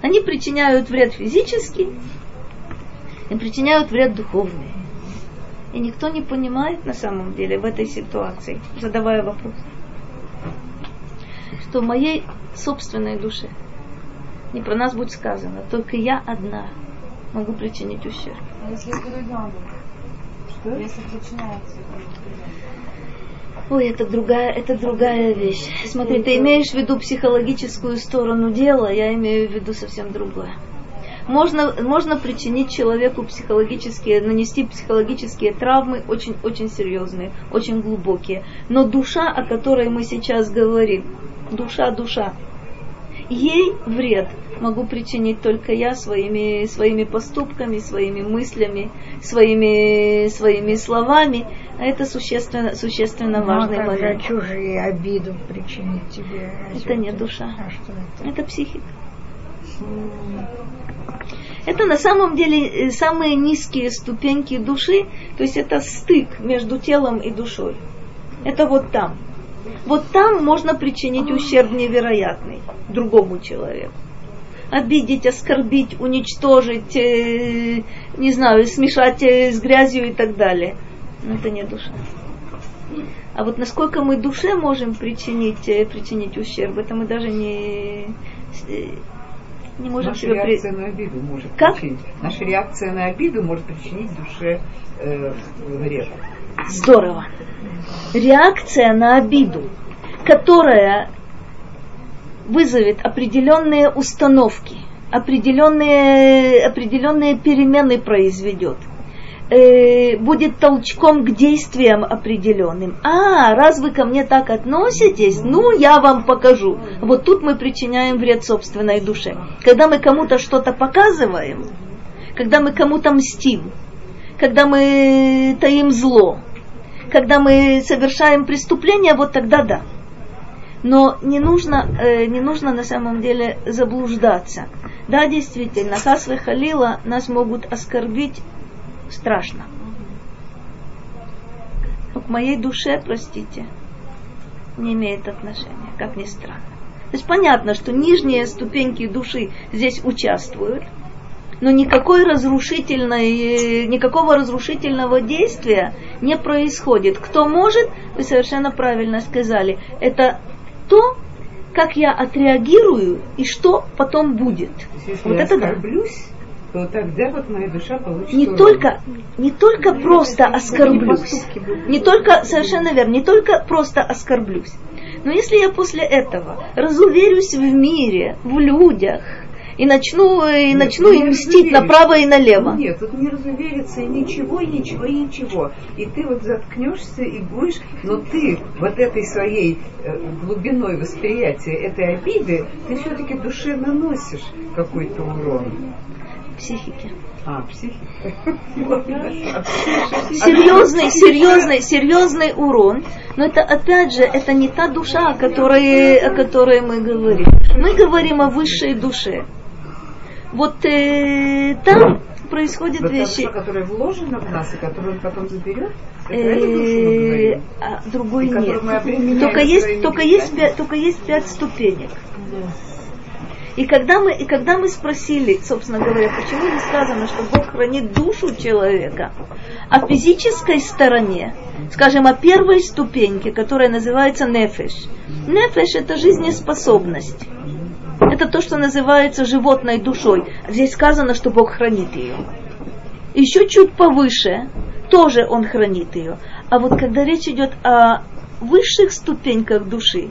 они причиняют вред физический и причиняют вред духовный. И никто не понимает на самом деле в этой ситуации, задавая вопрос, что в моей собственной душе не про нас будет сказано, только я одна могу причинить ущерб. А если это? Что? Если причиняется Ой, это другая, это другая вещь. Смотри, ты имеешь в виду психологическую сторону дела, я имею в виду совсем другое. Можно, можно причинить человеку психологические, нанести психологические травмы очень-очень серьезные, очень глубокие. Но душа, о которой мы сейчас говорим, душа, душа, ей вред могу причинить только я своими, своими поступками, своими мыслями, своими, своими словами. А это существенно, существенно важный Ну, а же момент. чужие обиду причинить тебе? Это не душа. А что это? Это психика. Это на самом деле э, самые низкие ступеньки души, то есть это стык между телом и душой. Это вот там. Вот там можно причинить ущерб невероятный другому человеку. Обидеть, оскорбить, уничтожить, э, не знаю, смешать э, с грязью и так далее. Но это не душа. А вот насколько мы душе можем причинить, э, причинить ущерб, это мы даже не, э, не можем Наша себе при- реакция на обиду может Как? причинить. Наша реакция на обиду может причинить душе э, вред. Здорово. Реакция на обиду, которая вызовет определенные установки, определенные, определенные перемены произведет – э, будет толчком к действиям определенным. А, раз вы ко мне так относитесь, ну, я вам покажу. Вот тут мы причиняем вред собственной душе. Когда мы кому-то что-то показываем, когда мы кому-то мстим, когда мы таим зло, когда мы совершаем преступление, вот тогда да. Но не нужно, э, не нужно на самом деле заблуждаться. Да, действительно, Хасвы Халила нас могут оскорбить страшно. Но к моей душе, простите, не имеет отношения, как ни странно. То есть понятно, что нижние ступеньки души здесь участвуют, но никакой разрушительной, никакого разрушительного действия не происходит. Кто может, вы совершенно правильно сказали, это то, как я отреагирую и что потом будет. Если вот я это да оскорблюсь, то тогда вот моя душа получит не урон. только, не только просто оскорблюсь, не только, совершенно верно, не только просто оскорблюсь, но если я после этого разуверюсь в мире, в людях, и начну, и Нет, начну им мстить направо и налево. Нет, тут не разувериться и ничего, и ничего, и ничего. И ты вот заткнешься и будешь, но ты вот этой своей э, глубиной восприятия этой обиды, ты все-таки душе наносишь какой-то урон. Психики. А, психика. Серьезный, серьезный, серьезный урон. Но это опять же, это не та душа, о которой, о которой мы говорим. Мы говорим о высшей душе. Вот э, там происходят Вот вещи. душа, которая вложена в нас и которую он потом заберет, Э, а другой И нет. Только есть, только есть, пять, только есть пять ступенек. И когда мы, и когда мы спросили, собственно говоря, почему не сказано, что Бог хранит душу человека, о физической стороне, скажем, о первой ступеньке, которая называется нефеш. Нефеш – это жизнеспособность. Это то, что называется животной душой. Здесь сказано, что Бог хранит ее. Еще чуть повыше, тоже Он хранит ее. А вот когда речь идет о высших ступеньках души,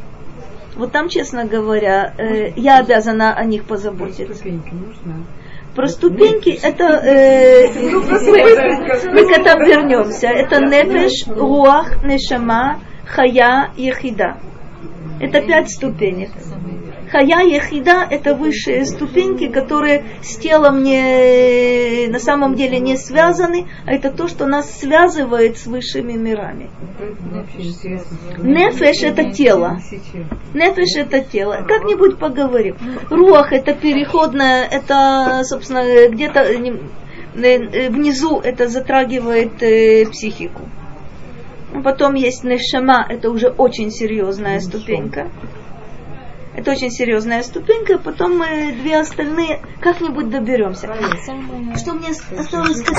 вот там, честно говоря, э, я обязана о них позаботиться. Ступеньки нужно. Про ступеньки это э, мы, мы к этому вернемся. Это нефеш, руах, нешама, хая, ехида. Это пять ступенек. Хая ехида – это высшие ступеньки, которые с телом не, на самом деле не связаны, а это то, что нас связывает с высшими мирами. Нефеш – это тело. Нефеш – это тело. Как-нибудь поговорим. Руах – это переходное, это, собственно, где-то э, э, внизу это затрагивает э, психику. Потом есть нешама, это уже очень серьезная ступенька. Это очень серьезная ступенька, потом мы две остальные как-нибудь доберемся. Что мне осталось сказать?